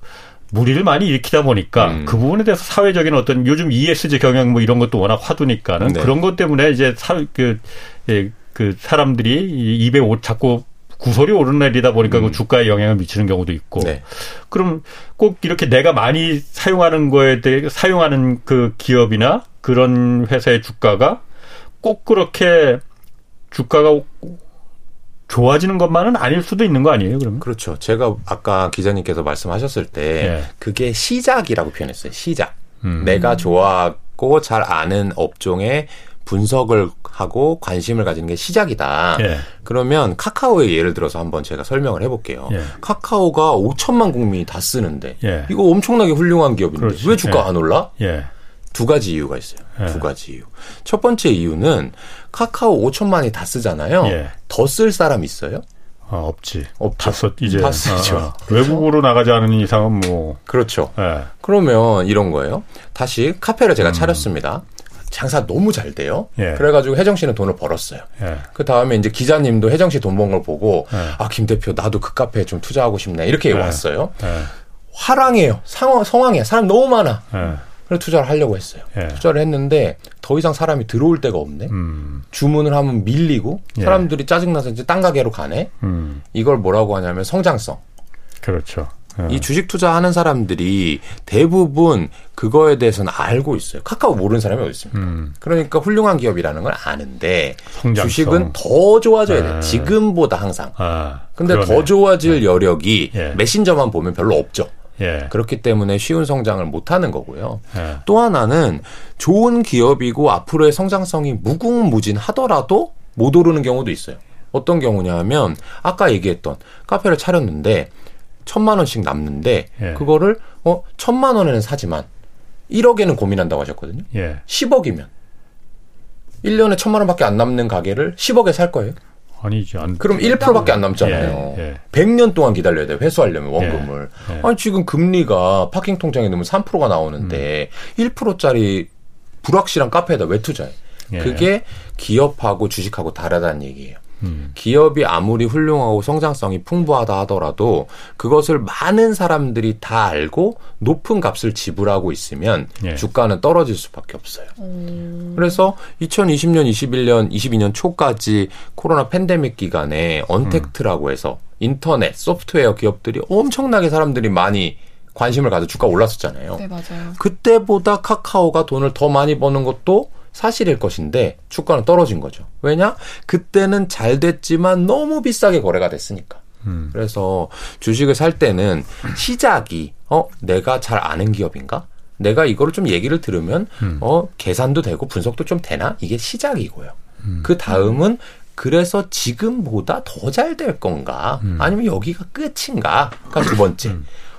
Speaker 2: 무리를 많이 일으키다 보니까 음. 그 부분에 대해서 사회적인 어떤 요즘 ESG 경영 뭐 이런 것도 워낙 화두니까는 네. 그런 것 때문에 이제 사, 그, 예, 그 사람들이 입에 옷 자꾸 구설이 오르내리다 보니까 그 음. 그 주가에 영향을 미치는 경우도 있고. 네. 그럼 꼭 이렇게 내가 많이 사용하는 거에 대해 사용하는 그 기업이나 그런 회사의 주가가 꼭 그렇게 주가가 좋아지는 것만은 아닐 수도 있는 거 아니에요, 그러면?
Speaker 3: 그렇죠. 제가 아까 기자님께서 말씀하셨을 때 예. 그게 시작이라고 표현했어요. 시작. 음. 내가 좋아하고 잘 아는 업종의 분석을 하고 관심을 가지는 게 시작이다. 예. 그러면 카카오의 예를 들어서 한번 제가 설명을 해볼게요. 예. 카카오가 5천만 국민이 다 쓰는데 예. 이거 엄청나게 훌륭한 기업인데 그렇지. 왜 주가 예. 안 올라? 예. 두 가지 이유가 있어요. 예. 두 가지 이유. 첫 번째 이유는 카카오 5천만이 다 쓰잖아요. 예. 더쓸 사람 있어요?
Speaker 2: 아, 없지. 없다 썼, 이제. 다 쓰죠. 아, 아. 외국으로 나가지 않은 이상은 뭐.
Speaker 3: 그렇죠. 예. 그러면 이런 거예요. 다시 카페를 제가 음. 차렸습니다. 장사 너무 잘 돼요. 예. 그래가지고 혜정 씨는 돈을 벌었어요. 예. 그 다음에 이제 기자님도 혜정 씨 돈 번 걸 보고 예. 아김 대표 나도 그 카페에 좀 투자하고 싶네 이렇게 예. 왔어요. 예. 화랑해요. 상황 성황해. 사람 너무 많아. 그래서 투자를 하려고 했어요. 예. 투자를 했는데 더 이상 사람이 들어올 데가 없네. 음. 주문을 하면 밀리고 예. 사람들이 짜증나서 이제 딴 가게로 가네. 음. 이걸 뭐라고 하냐면 성장성.
Speaker 2: 그렇죠.
Speaker 3: 예. 이 주식 투자하는 사람들이 대부분 그거에 대해서는 알고 있어요. 카카오 모르는 사람이 어디 있습니까? 음. 그러니까 훌륭한 기업이라는 걸 아는데 성장성. 주식은 더 좋아져야 돼. 요 예. 지금보다 항상. 아, 근데 그러네. 더 좋아질 예. 여력이 메신저만 보면 별로 없죠. 예. 그렇기 때문에 쉬운 성장을 못하는 거고요. 예. 또 하나는 좋은 기업이고 앞으로의 성장성이 무궁무진하더라도 못 오르는 경우도 있어요. 어떤 경우냐면 아까 얘기했던 카페를 차렸는데 천만 원씩 남는데 예. 그거를 어 천만 원에는 사지만 1억에는 고민한다고 하셨거든요. 예. 10억이면 1년에 천만 원밖에 안 남는 가게를 10억에 살 거예요?
Speaker 2: 아니지. 안,
Speaker 3: 그럼 1%밖에 안 남잖아요. 예, 예. 100년 동안 기다려야 돼. 회수하려면 원금을. 예, 예. 아니 지금 금리가 파킹 통장에 넣으면 3%가 나오는데 음. 1%짜리 불확실한 카페에다 왜 투자해? 예. 그게 기업하고 주식하고 다르다는 얘기예요. 음. 기업이 아무리 훌륭하고 성장성이 풍부하다 하더라도 그것을 많은 사람들이 다 알고 높은 값을 지불하고 있으면 예. 주가는 떨어질 수밖에 없어요. 음. 그래서 2020년, 21년, 22년 초까지 코로나 팬데믹 기간에 언택트라고 해서 인터넷, 소프트웨어 기업들이 엄청나게 사람들이 많이 관심을 가져 주가 올랐었잖아요.
Speaker 4: 네, 맞아요.
Speaker 3: 그때보다 카카오가 돈을 더 많이 버는 것도 사실일 것인데 주가는 떨어진 거죠. 왜냐? 그때는 잘 됐지만 너무 비싸게 거래가 됐으니까. 음. 그래서 주식을 살 때는 시작이 어 내가 잘 아는 기업인가? 내가 이거를 좀 얘기를 들으면 음. 어 계산도 되고 분석도 좀 되나? 이게 시작이고요. 음. 그 다음은 그래서 지금보다 더 잘 될 건가? 음. 아니면 여기가 끝인가?가 두 번째.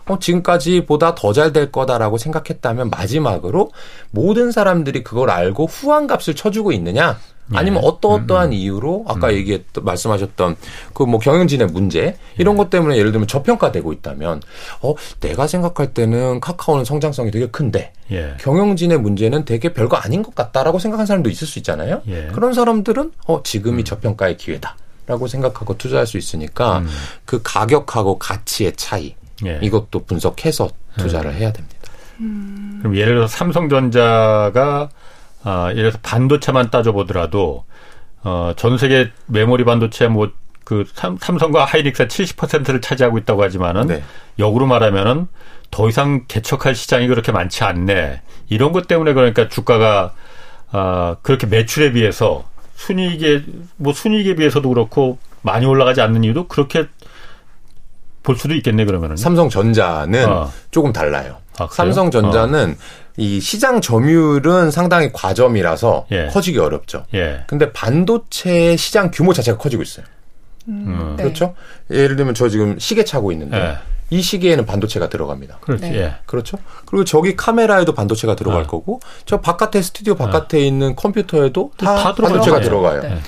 Speaker 3: 음. 어, 지금까지보다 더 잘 될 거다라고 생각했다면 마지막으로 모든 사람들이 그걸 알고 후한 값을 쳐주고 있느냐? 아니면 예. 어떠어떠한 음, 음. 이유로 아까 음. 얘기했던 말씀하셨던 그 뭐 경영진의 문제 이런 예. 것 때문에 예를 들면 저평가되고 있다면 어 내가 생각할 때는 카카오는 성장성이 되게 큰데 예. 경영진의 문제는 되게 별거 아닌 것 같다라고 생각하는 사람도 있을 수 있잖아요. 예. 그런 사람들은 어 지금이 음. 저평가의 기회다. 라고 생각하고 투자할 수 있으니까 음. 그 가격하고 가치의 차이 예. 이것도 분석해서 투자를 예. 해야 됩니다.
Speaker 2: 음. 그럼 예를 들어서 삼성전자가 아, 예를 들어서 반도체만 따져보더라도 어, 전 세계 메모리 반도체 뭐 그 삼성과 하이닉스가 70%를 차지하고 있다고 하지만은 네. 역으로 말하면은 더 이상 개척할 시장이 그렇게 많지 않네. 이런 것 때문에 그러니까 주가가 아, 그렇게 매출에 비해서 순이익에 뭐 순이익에 비해서도 그렇고 많이 올라가지 않는 이유도 그렇게 볼 수도 있겠네 그러면은.
Speaker 3: 삼성전자는 어. 조금 달라요. 아, 삼성전자는 어. 이 시장 점유율은 상당히 과점이라서 예. 커지기 어렵죠. 예. 근데 반도체 시장 규모 자체가 커지고 있어요. 음, 음. 네. 그렇죠? 예를 들면 저 지금 시계 차고 있는데 예. 이 시계에는 반도체가 들어갑니다.
Speaker 2: 그렇지. 네. 예.
Speaker 3: 그렇죠. 그리고 저기 카메라에도 반도체가 들어갈 어. 거고 저 바깥에 스튜디오 바깥에 어. 있는 컴퓨터에도 다, 다 반도체가 들어가요. 네.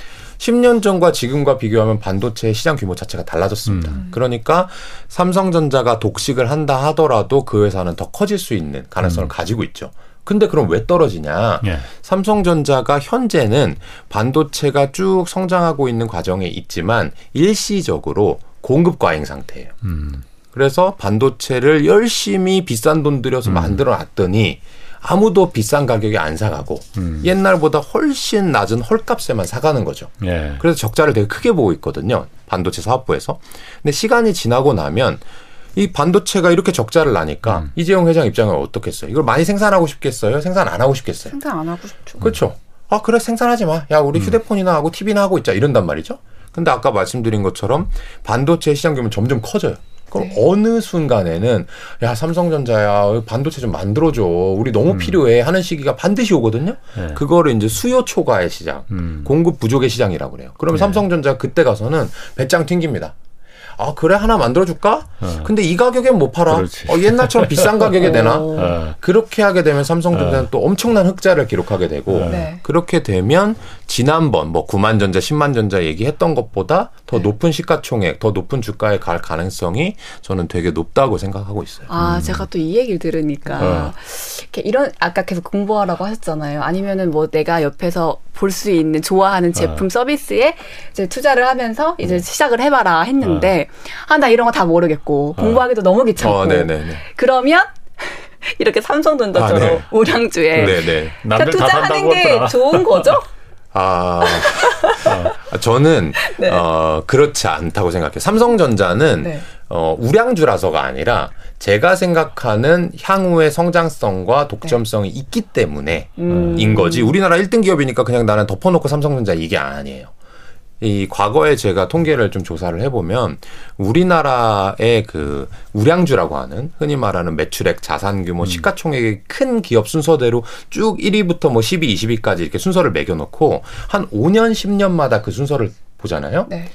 Speaker 3: 10년 전과 지금과 비교하면 반도체 시장 규모 자체가 달라졌습니다. 음. 그러니까 삼성전자가 독식을 한다 하더라도 그 회사는 더 커질 수 있는 가능성을 음. 가지고 있죠. 근데 그럼 왜 떨어지냐? 예. 삼성전자가 현재는 반도체가 쭉 성장하고 있는 과정에 있지만 일시적으로 공급 과잉 상태예요. 음. 그래서 반도체를 열심히 비싼 돈 들여서 음. 만들어 놨더니 아무도 비싼 가격에 안 사가고 음. 옛날보다 훨씬 낮은 헐값에만 사가는 거죠. 예. 그래서 적자를 되게 크게 보고 있거든요. 반도체 사업부에서. 근데 시간이 지나고 나면 이 반도체가 이렇게 적자를 나니까 음. 이재용 회장 입장은 어떻겠어요? 이걸 많이 생산하고 싶겠어요? 생산 안 하고 싶겠어요?
Speaker 4: 생산 안 하고 싶죠.
Speaker 3: 그렇죠. 아 그래 생산하지 마. 야 우리 음. 휴대폰이나 하고 TV나 하고 있자 이런단 말이죠. 근데 아까 말씀드린 것처럼 반도체 시장 규모는 점점 커져요. 그럼 네. 어느 순간에는 야 삼성전자야 반도체 좀 만들어줘 우리 너무 음. 필요해 하는 시기가 반드시 오거든요. 네. 그거를 이제 수요 초과의 시장, 음. 공급 부족의 시장이라고 그래요. 그러면 네. 삼성전자 그때 가서는 배짱 튕깁니다. 아 그래 하나 만들어줄까? 어. 근데 이 가격엔 못 팔아. 어, 옛날처럼 비싼 가격에 내나? 어. 그렇게 하게 되면 삼성전자는 어. 또 엄청난 흑자를 기록하게 되고 네. 그렇게 되면 지난번 뭐 9만 전자, 10만 전자 얘기했던 것보다 더 네. 높은 시가총액, 더 높은 주가에 갈 가능성이 저는 되게 높다고 생각하고 있어요.
Speaker 4: 아 음. 제가 또 이 얘기를 들으니까 어. 이런 아까 계속 공부하라고 하셨잖아요. 아니면은 뭐 내가 옆에서 볼 수 있는 좋아하는 제품 어. 서비스에 이제 투자를 하면서 이제 음. 시작을 해봐라 했는데 아, 나 이런 거 다 모르겠고, 어. 공부하기도 너무 귀찮고. 어, 그러면, 이렇게 삼성전자처럼 아, 네. 우량주에 네네. 그러니까 투자하는 게 좋은 거죠?
Speaker 3: 아, 어. 저는 네. 어, 그렇지 않다고 생각해요. 삼성전자는 네. 어, 우량주라서가 아니라 제가 생각하는 향후의 성장성과 독점성이 네. 있기 때문에 음. 인 거지. 우리나라 1등 기업이니까 그냥 나는 덮어놓고 삼성전자 이게 아니에요. 이 과거에 제가 통계를 좀 조사를 해보면 우리나라의 그 우량주라고 하는 흔히 말하는 매출액, 자산 규모, 음. 시가총액이 큰 기업 순서대로 쭉 1위부터 뭐 10위, 20위까지 이렇게 순서를 매겨놓고 한 5년, 10년마다 그 순서를 보잖아요. 네.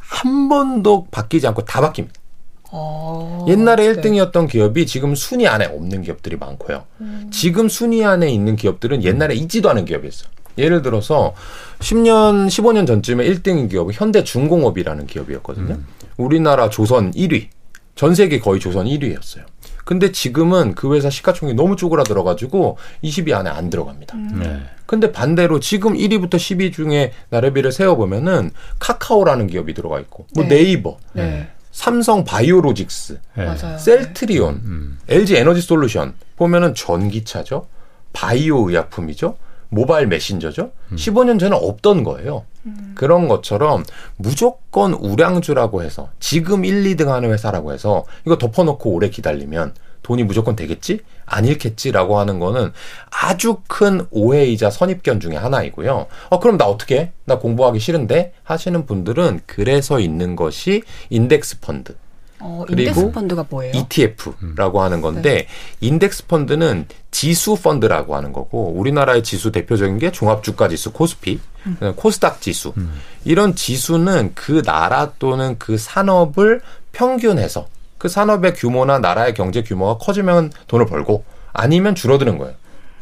Speaker 3: 한 번도 바뀌지 않고 다 바뀝니다. 어, 옛날에 네. 1등이었던 기업이 지금 순위 안에 없는 기업들이 많고요. 음. 지금 순위 안에 있는 기업들은 옛날에 있지도 않은 기업이었어요. 예를 들어서 10년, 15년 전쯤에 1등인 기업은 현대중공업이라는 기업이었거든요. 음. 우리나라 조선 1위, 전 세계 거의 조선 1위였어요. 근데 지금은 그 회사 시가총액이 너무 쪼그라들어가지고 20위 안에 안 들어갑니다. 음. 네. 근데 반대로 지금 1위부터 10위 중에 나래비를 세어보면은 카카오라는 기업이 들어가 있고, 뭐 네. 이버 네. 삼성 바이오로직스, 네. 셀트리온, 음. LG 에너지 솔루션 보면은 전기차죠, 바이오 의약품이죠, 모바일 메신저죠. 음. 15년 전에 없던 거예요. 음. 그런 것처럼 무조건 우량주라고 해서 지금 1, 2등 하는 회사라고 해서 이거 덮어놓고 오래 기다리면 돈이 무조건 되겠지? 아닐겠지라고 하는 거는 아주 큰 오해이자 선입견 중에 하나이고요. 어, 그럼 나 어떻게 해? 나 공부하기 싫은데? 하시는 분들은 그래서 있는 것이 인덱스 펀드.
Speaker 4: 어, 인덱스 펀드가 뭐예요?
Speaker 3: ETF라고 하는 건데 네. 인덱스 펀드는 지수 펀드라고 하는 거고 우리나라의 지수 대표적인 게 종합주가 지수 코스피, 음. 코스닥 지수. 음. 이런 지수는 그 나라 또는 그 산업을 평균해서 그 산업의 규모나 나라의 경제 규모가 커지면 돈을 벌고 아니면 줄어드는 거예요.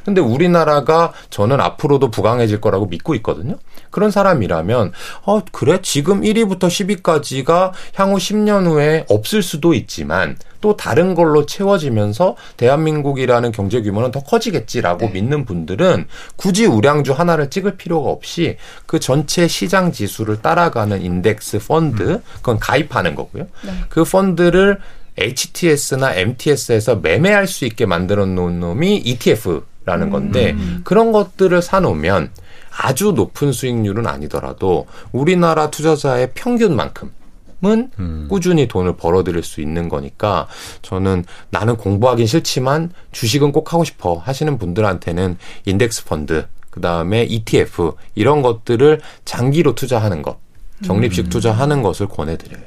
Speaker 3: 근데 우리나라가 저는 앞으로도 부강해질 거라고 믿고 있거든요. 그런 사람이라면 어 그래 지금 1위부터 10위까지가 향후 10년 후에 없을 수도 있지만 또 다른 걸로 채워지면서 대한민국이라는 경제 규모는 더 커지겠지라고 네. 믿는 분들은 굳이 우량주 하나를 찍을 필요가 없이 그 전체 시장 지수를 따라가는 인덱스 펀드 음. 그건 가입하는 거고요. 네. 그 펀드를 HTS나 MTS에서 매매할 수 있게 만들어 놓은 놈이 ETF 라는 건데 음. 그런 것들을 사놓으면 아주 높은 수익률은 아니더라도 우리나라 투자자의 평균만큼 은 음. 꾸준히 돈을 벌어들일 수 있는 거니까 저는 나는 공부하긴 싫지만 주식은 꼭 하고 싶어 하시는 분들한테는 인덱스 펀드 그 다음에 ETF 이런 것들을 장기로 투자하는 것 적립식 음. 투자하는 것을 권해드려요.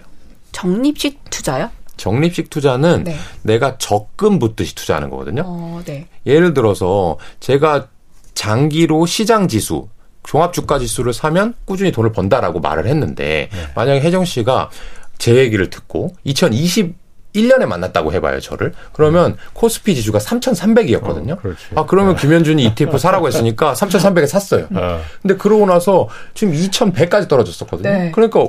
Speaker 4: 적립식 투자요?
Speaker 3: 적립식 투자는 네. 내가 적금 붓듯이 투자하는 거거든요. 어, 네. 예를 들어서 제가 장기로 시장 지수 종합 주가 지수를 사면 꾸준히 돈을 번다라고 말을 했는데 네. 만약에 혜정 씨가 제 얘기를 듣고 2020 1년에 만났다고 해봐요, 저를. 그러면 음. 코스피 지수가 3,300이었거든요. 어, 아, 그러면 네. 김현준이 ETF 사라고 했으니까 3,300에 샀어요. 어. 근데 그러고 나서 지금 2,100까지 떨어졌었거든요. 네. 그러니까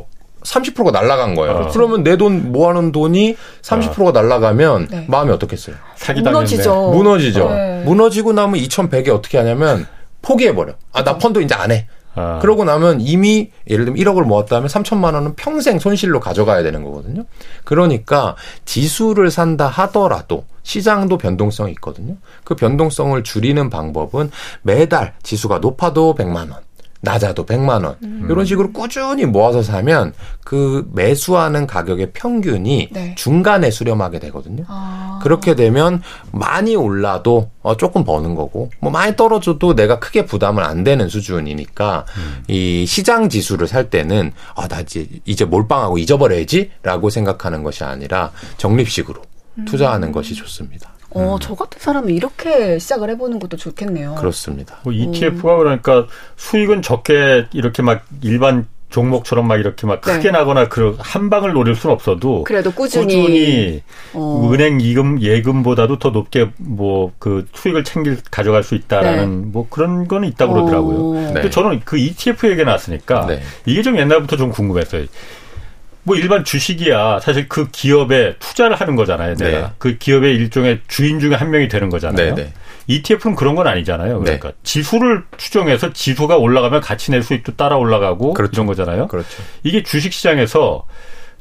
Speaker 3: 30%가 날라간 거예요. 어. 그러면 내 돈 모아놓은 돈이 30%가 어. 날라가면 네. 마음이 어떻겠어요?
Speaker 4: 무너지죠.
Speaker 3: 무너지죠. 네. 무너지고 나면 2,100에 어떻게 하냐면 포기해버려. 아, 나 펀드 이제 안 해. 아. 그러고 나면 이미 예를 들면 1억을 모았다면 3천만 원은 평생 손실로 가져가야 되는 거거든요. 그러니까 지수를 산다 하더라도 시장도 변동성이 있거든요. 그 변동성을 줄이는 방법은 매달 지수가 높아도 100만 원, 낮아도 100만 원. 음. 이런 식으로 꾸준히 모아서 사면 그 매수하는 가격의 평균이 네. 중간에 수렴하게 되거든요. 아. 그렇게 되면 많이 올라도 어 조금 버는 거고 뭐 많이 떨어져도 내가 크게 부담을 안 되는 수준이니까 음. 이 시장 지수를 살 때는 아 나 이제 이제 몰빵하고 잊어버려야지라고 생각하는 것이 아니라 적립식으로 음. 투자하는 것이 좋습니다.
Speaker 4: 어, 음. 저 같은 사람은 이렇게 시작을 해보는 것도 좋겠네요.
Speaker 3: 그렇습니다.
Speaker 2: 뭐 ETF가 그러니까 수익은 적게 이렇게 막 일반 종목처럼 막 이렇게 막 크게 네. 나거나 그한 방을 노릴 수는 없어도
Speaker 4: 그래도 꾸준히,
Speaker 2: 꾸준히 어. 은행 이금 예금보다도 더 높게 뭐 그 수익을 챙길 가져갈 수 있다라는 네. 뭐 그런 거는 있다고 그러더라고요. 어. 근데 네. 저는 그 ETF 얘기 나왔으니까 네. 이게 좀 옛날부터 좀 궁금했어요. 뭐 일반 주식이야 사실 그 기업에 투자를 하는 거잖아요. 내가 네. 그 기업의 일종의 주인 중에 한 명이 되는 거잖아요. 네, 네. ETF는 그런 건 아니잖아요. 네. 그러니까 네. 지수를 추종해서 지수가 올라가면 같이 내 수익도 따라 올라가고 그렇죠. 이런 거잖아요.
Speaker 3: 그렇죠.
Speaker 2: 이게 주식 시장에서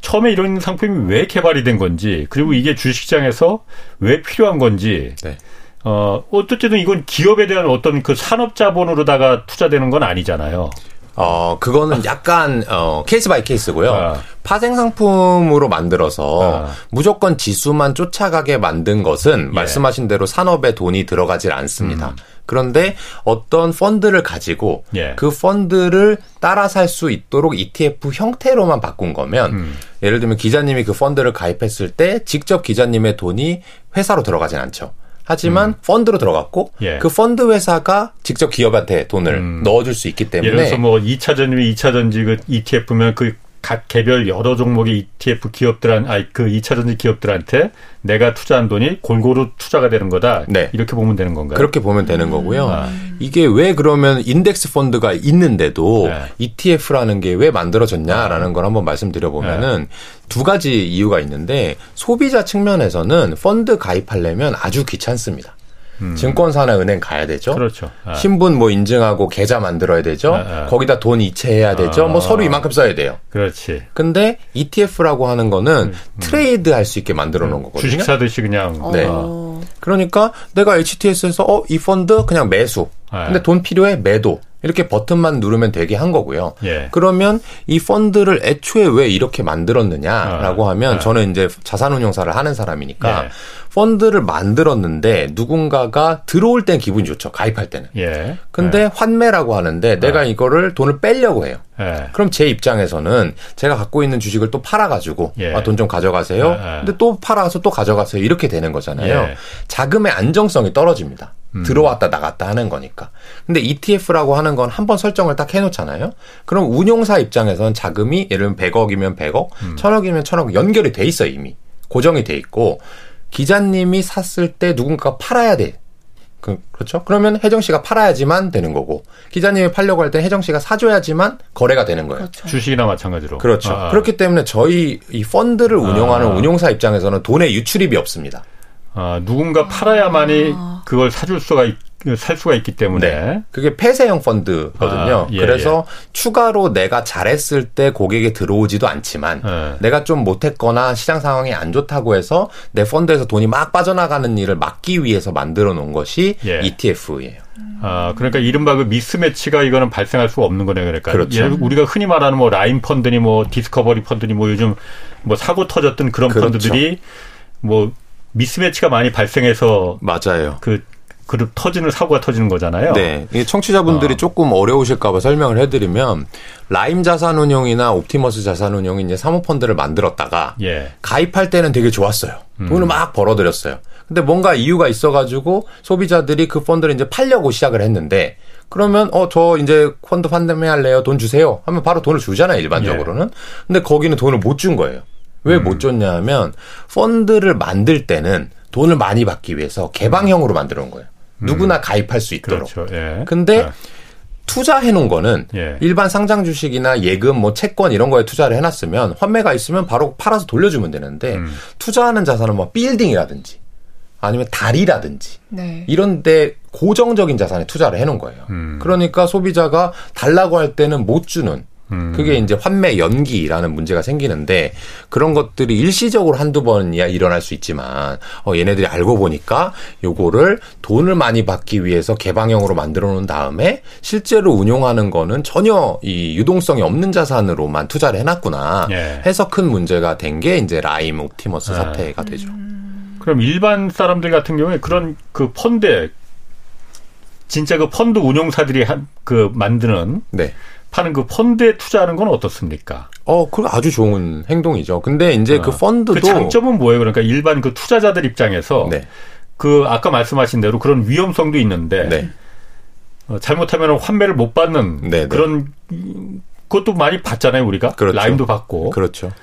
Speaker 2: 처음에 이런 상품이 왜 개발이 된 건지 그리고 이게 주식 시장에서 왜 필요한 건지 네. 어 어쨌든 이건 기업에 대한 어떤 그 산업 자본으로다가 투자되는 건 아니잖아요.
Speaker 3: 어, 그거는 약간, 어, case by case고요. 아. 파생 상품으로 만들어서 아. 무조건 지수만 쫓아가게 만든 것은 예. 말씀하신 대로 산업에 돈이 들어가질 않습니다. 음. 그런데 어떤 펀드를 가지고 예. 그 펀드를 따라 살 수 있도록 ETF 형태로만 바꾼 거면 음. 예를 들면 기자님이 그 펀드를 가입했을 때 직접 기자님의 돈이 회사로 들어가진 않죠. 하지만 음. 펀드로 들어갔고 예. 그 펀드 회사가 직접 기업한테 돈을 음. 넣어줄 수 있기 때문에
Speaker 2: 예를 들어서 뭐 2차 전지, 2차 전지 그 ETF면 그 각 개별 여러 종목의 ETF 기업들한 아니 그 2차 전지 기업들한테 내가 투자한 돈이 골고루 투자가 되는 거다. 네. 이렇게 보면 되는 건가요?
Speaker 3: 그렇게 보면 되는 거고요. 음. 이게 왜 그러면 인덱스 펀드가 있는데도 네. ETF라는 게 왜 만들어졌냐라는 걸 한번 말씀드려 보면은 네. 두 가지 이유가 있는데 소비자 측면에서는 펀드 가입하려면 아주 귀찮습니다. 음. 증권사나 은행 가야 되죠.
Speaker 2: 그렇죠.
Speaker 3: 아. 신분 뭐 인증하고 계좌 만들어야 되죠. 아, 아. 거기다 돈 이체해야 되죠. 아. 뭐 서류 이만큼 써야 돼요.
Speaker 2: 그렇지.
Speaker 3: 근데 ETF라고 하는 거는 음. 음. trade 할 수 있게 만들어 놓은 음. 거거든요.
Speaker 2: 주식 사듯이 그냥.
Speaker 3: 네. 어. 그러니까 내가 HTS에서 어, 이 펀드 그냥 매수. 아. 근데 돈 필요해 매도. 이렇게 버튼만 누르면 되게 한 거고요. 예. 그러면 이 펀드를 애초에 왜 이렇게 만들었느냐라고 아, 하면 아. 저는 이제 자산운용사를 하는 사람이니까 예. 펀드를 만들었는데 누군가가 들어올 땐 기분이 좋죠. 가입할 때는. 예. 근데 예. 환매라고 하는데 내가 아. 이거를 돈을 빼려고 해요. 예. 그럼 제 입장에서는 제가 갖고 있는 주식을 또 팔아가지고 예. 아, 돈 좀 가져가세요. 예, 근데 또 팔아서 또 가져가세요. 이렇게 되는 거잖아요. 자금의 안정성이 떨어집니다. 음. 들어왔다 나갔다 하는 거니까. 근데 ETF라고 하는 건 한 번 설정을 딱 해놓잖아요. 그럼 운용사 입장에서는 자금이 예를 들면 100억이면 100억, 음. 1000억이면 1000억 연결이 돼 있어 이미 고정이 돼 있고 기자님이 샀을 때 누군가가 팔아야 돼. 그, 렇죠 그러면 혜정 씨가 팔아야지만 되는 거고 기자님이 팔려고 할 때 혜정 씨가 사줘야지만 거래가 되는 거예요.
Speaker 2: 그렇죠. 주식이나 마찬가지로.
Speaker 3: 그렇죠. 아, 아. 그렇기 때문에 저희 이 펀드를 운영하는 아. 운용사 입장에서는 돈의 유출입이 없습니다.
Speaker 2: 아, 누군가 팔아야만이 아. 그걸 사줄 수가 있, 살 수가 있기 때문에 네.
Speaker 3: 그게 폐쇄형 펀드거든요. 아, 예, 그래서 예. 추가로 내가 잘했을 때 고객이 들어오지도 않지만 예. 내가 좀 못했거나 시장 상황이 안 좋다고 해서 내 펀드에서 돈이 막 빠져나가는 일을 막기 위해서 만들어 놓은 것이 예. ETF예요.
Speaker 2: 아, 그러니까 이른바 그 미스매치가 이거는 발생할 수가 없는 거네, 그러니까. 그렇죠. 예, 우리가 흔히 말하는 뭐 라인 펀드니 뭐 디스커버리 펀드니 뭐 요즘 뭐 사고 터졌던 그런 그렇죠. 펀드들이 뭐 미스매치가 많이 발생해서
Speaker 3: 맞아요.
Speaker 2: 그 그룹 터지는 사고가 터지는 거잖아요.
Speaker 3: 네. 청취자분들이 어. 조금 어려우실까봐 설명을 해드리면 라임 자산운용이나 옵티머스 자산운용이 이제 사모펀드를 만들었다가 예. 가입할 때는 되게 좋았어요. 음. 돈을 막 벌어들였어요. 근데 뭔가 이유가 있어가지고 소비자들이 그 펀드를 이제 팔려고 시작을 했는데 그러면 어 저 이제 펀드 판매할래요 돈 주세요 하면 바로 돈을 주잖아요 일반적으로는. 예. 근데 거기는 돈을 못 준 거예요. 왜못 음. 줬냐 면 펀드를 만들 때는 돈을 많이 받기 위해서 개방형으로 만들어 놓은 거예요. 음. 누구나 가입할 수 있도록. 그렇죠. 예. 근데 예. 투자해 놓은 거는 예. 일반 상장 주식이나 예금 뭐 채권 이런 거에 투자를 해 놨으면 환매가 있으면 바로 팔아서 돌려주면 되는데 음. 투자하는 자산은 뭐 빌딩이라든지 아니면 다리라든지 네. 이런데 고정적인 자산에 투자를 해 놓은 거예요. 음. 그러니까 소비자가 달라고 할 때는 못 주는 음. 그게 이제 환매 연기라는 문제가 생기는데 그런 것들이 일시적으로 한두 번이야 일어날 수 있지만 어 얘네들이 알고 보니까 요거를 돈을 많이 받기 위해서 개방형으로 만들어 놓은 다음에 실제로 운용하는 거는 전혀 이 유동성이 없는 자산으로만 투자를 해 놨구나 예. 해서 큰 문제가 된 게 이제 라임 옵티머스 예. 사태가 되죠.
Speaker 2: 그럼 일반 사람들 같은 경우에 그런 그 펀드 진짜 그 펀드 운용사들이 한 그 만드는 네. 파는 그 펀드에 투자하는 건 어떻습니까?
Speaker 3: 어, 그 아주 좋은 행동이죠. 근데 이제 그 어. 그 펀드도 그
Speaker 2: 장점은 뭐예요? 그러니까 일반 그 투자자들 입장에서 네. 그 아까 말씀하신 대로 그런 위험성도 있는데 네. 어, 잘못하면 환매를 못 받는 네, 네, 그런 그것도 많이 받잖아요, 우리가. 그렇죠. 라임도 받고.
Speaker 3: 그렇죠.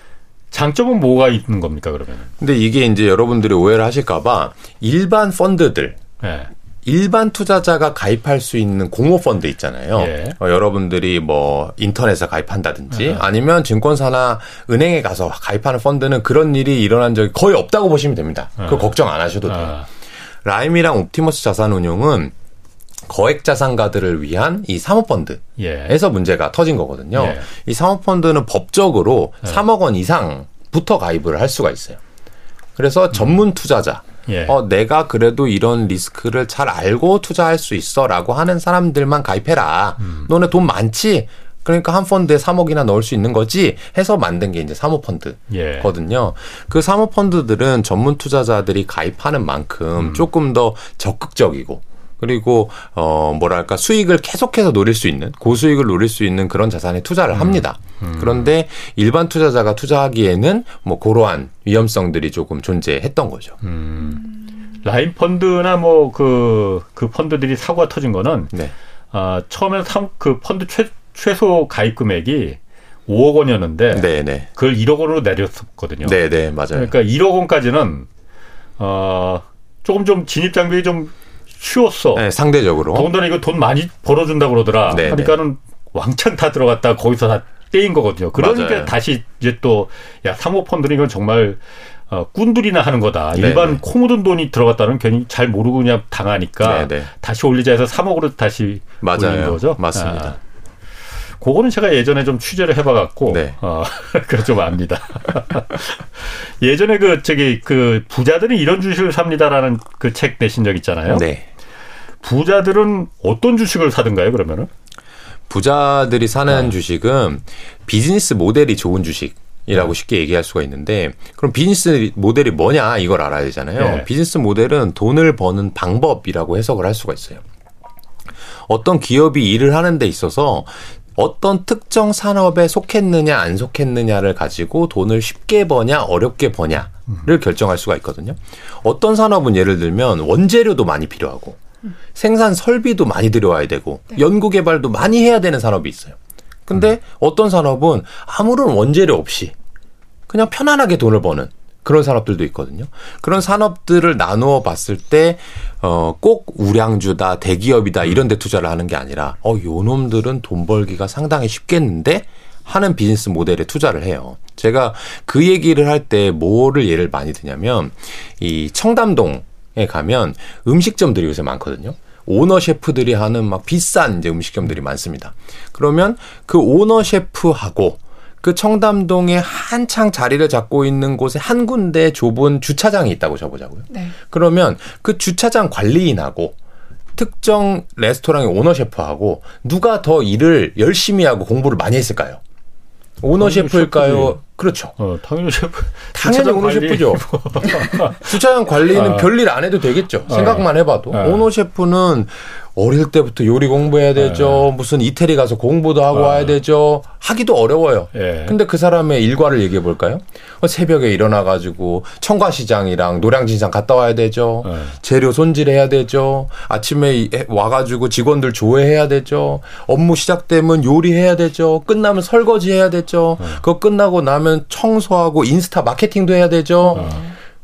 Speaker 2: 장점은 뭐가 있는 겁니까, 그러면?
Speaker 3: 근데 이게 이제 여러분들이 오해를 하실까봐 일반 펀드들. 네. 일반 투자자가 가입할 수 있는 공모 펀드 있잖아요. 예. 어, 여러분들이 뭐 인터넷에 가입한다든지 예. 아니면 증권사나 은행에 가서 가입하는 펀드는 그런 일이 일어난 적이 거의 없다고 보시면 됩니다. 그 걱정 안 하셔도 돼요. 아. 라임이랑 옵티머스 자산운용은 거액 자산가들을 위한 이 사모펀드에서 예. 문제가 터진 거거든요. 예. 이 사모펀드는 법적으로 예. 3억 원 이상부터 가입을 할 수가 있어요. 그래서 전문 투자자 예. 어, 내가 그래도 이런 리스크를 잘 알고 투자할 수 있어 라고 하는 사람들만 가입해라. 음. 너네 돈 많지? 그러니까 한 펀드에 3억이나 넣을 수 있는 거지 해서 만든 게 이제 사모펀드거든요. 예. 그 사모펀드들은 전문 투자자들이 가입하는 만큼 음. 조금 더 적극적이고 그리고 어 뭐랄까 수익을 계속해서 노릴 수 있는 고수익을 노릴 수 있는 그런 자산에 투자를 음. 합니다. 음. 그런데 일반 투자자가 투자하기에는 뭐 그러한 위험성들이 조금 존재했던 거죠. 음.
Speaker 2: 라인 펀드나 뭐 그그 그 펀드들이 사고가 터진 거는 네. 아 처음에 그 펀드 최, 최소 가입 금액이 5억 원이었는데 네네. 그걸 1억 원으로 내렸었거든요.
Speaker 3: 네네 맞아요.
Speaker 2: 그러니까 1억 원까지는 어 조금 좀 진입 장벽이 좀 쉬웠어.
Speaker 3: 네, 상대적으로.
Speaker 2: 더군다나 이거 돈 많이 벌어준다 그러더라. 네네. 그러니까는 왕창 다 들어갔다 거기서 다 떼인 거거든요. 그러니까 맞아요. 다시 이제 또 야 사모펀드는 이건 정말 어, 꾼들이나 하는 거다. 네네. 일반 코 묻은 돈이 들어갔다는 괜히 잘 모르고 그냥 당하니까 네네. 다시 올리자 해서 3억으로 다시 맞아요. 올린 거죠.
Speaker 3: 맞습니다. 아.
Speaker 2: 그거는 제가 예전에 좀 취재를 해봐갖고 네. 어, 그래 좀 압니다. 예전에 그 저기 그 부자들이 이런 주식을 삽니다라는 그 책 내신 적 있잖아요. 네. 부자들은 어떤 주식을 사든가요? 그러면은
Speaker 3: 부자들이 사는 네. 주식은 비즈니스 모델이 좋은 주식. 이라고 네. 쉽게 얘기할 수가 있는데 그럼 비즈니스 모델이 뭐냐 이걸 알아야 되잖아요. 네. 비즈니스 모델은 돈을 버는 방법이라고 해석을 할 수가 있어요. 어떤 기업이 일을 하는 데 있어서 어떤 특정 산업에 속했느냐 안 속했느냐를 가지고 돈을 쉽게 버냐 어렵게 버냐를 결정할 수가 있거든요. 어떤 산업은 예를 들면 원재료도 많이 필요하고 생산 설비도 많이 들여와야 되고 네. 연구 개발도 많이 해야 되는 산업이 있어요. 근데 어떤 산업은 아무런 원재료 없이 그냥 편안하게 돈을 버는 그런 산업들도 있거든요. 그런 산업들을 나누어 봤을 때, 어, 꼭 우량주다, 대기업이다, 이런 데 투자를 하는 게 아니라, 어, 요 놈들은 돈 벌기가 상당히 쉽겠는데? 하는 비즈니스 모델에 투자를 해요. 제가 그 얘기를 할 때 뭐를 예를 많이 드냐면, 이 청담동에 가면 음식점들이 요새 많거든요. 오너 셰프들이 하는 막 비싼 이제 음식점들이 많습니다. 그러면 그 오너 셰프하고 그 청담동에 한창 자리를 잡고 있는 곳에 한 군데 좁은 주차장이 있다고 쳐보자고요. 네. 그러면 그 주차장 관리인하고 특정 레스토랑의 오너 셰프하고 누가 더 일을 열심히 하고 공부를 많이 했을까요? 오너 셰프일까요? 그렇죠.
Speaker 2: 어, 당연히 셰프.
Speaker 3: 당연히 오너 셰프죠. 주차장 관리는 아. 별일 안 해도 되겠죠. 아. 생각만 해봐도. 아. 오너 셰프는 어릴 때부터 요리 공부해야 되죠. 네. 무슨 이태리 가서 공부도 하고 아. 와야 되죠. 하기도 어려워요. 예. 근데 그 사람의 일과를 얘기해 볼까요? 어, 새벽에 일어나 가지고 청과시장이랑 노량진상 갔다 와야 되죠. 네. 재료 손질해야 되죠. 아침에 와 가지고 직원들 조회해야 되죠. 업무 시작되면 요리해야 되죠. 끝나면 설거지 해야 되죠. 네. 그거 끝나고 나면 청소하고 인스타 마케팅도 해야 되죠.